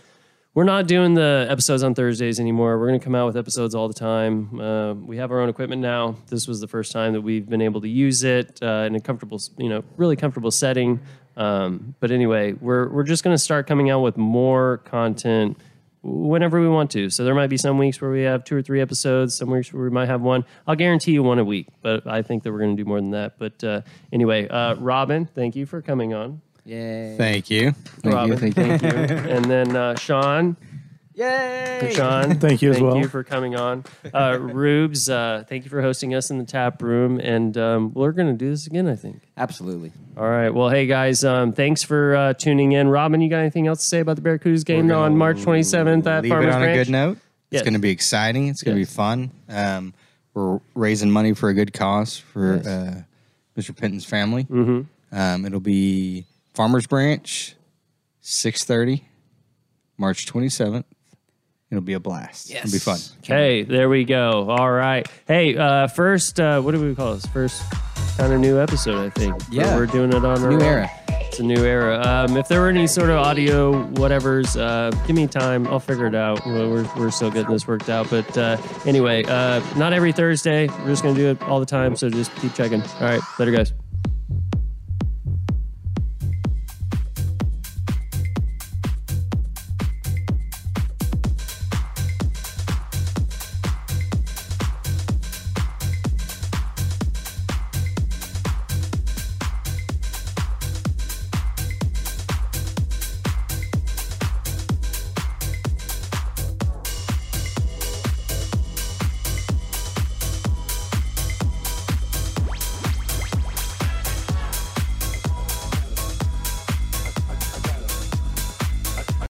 we're not doing the episodes on Thursdays anymore. We're going to come out with episodes all the time. Uh, we have our own equipment now. This was the first time that we've been able to use it uh, in a comfortable, you know, really comfortable setting. Um, but anyway, we're we're just going to start coming out with more content whenever we want to. So there might be some weeks where we have two or three episodes, some weeks where we might have one. I'll guarantee you one a week, but I think that we're going to do more than that. But uh, anyway, uh, Robin, thank you for coming on. Yay. Thank you. Thank Robin, you. Thank you. and then uh, Sean, Yay. Sean, Thank you as <laughs> thank well. Thank you for coming on. Uh, Rubes, uh, thank you for hosting us in the tap room, and um, we're going to do this again, I think. Absolutely. All right. Well, hey guys, um, thanks for uh, tuning in. Robin, you got anything else to say about the Barracudas game on March 27th at leave Farmers it on Branch? a good note. Yes. It's going to be exciting. It's going to Yes. be fun. Um, we're raising money for a good cause for Yes. uh, Mr. Penton's family. Mm-hmm. Um, it'll be Farmers Branch, six thirty, March twenty seventh. It'll be a blast. Yes. It'll be fun. Hey, there we go. All right. Hey, uh, first, uh, what do we call this? First kind of new episode, I think. Yeah. We're doing it on our New own. era. It's a new era. Um, if there were any sort of audio whatevers, uh, give me time. I'll figure it out. We're, we're, we're still getting this worked out. But uh, anyway, uh, not every Thursday. We're just going to do it all the time. So just keep checking. All right. Later, guys.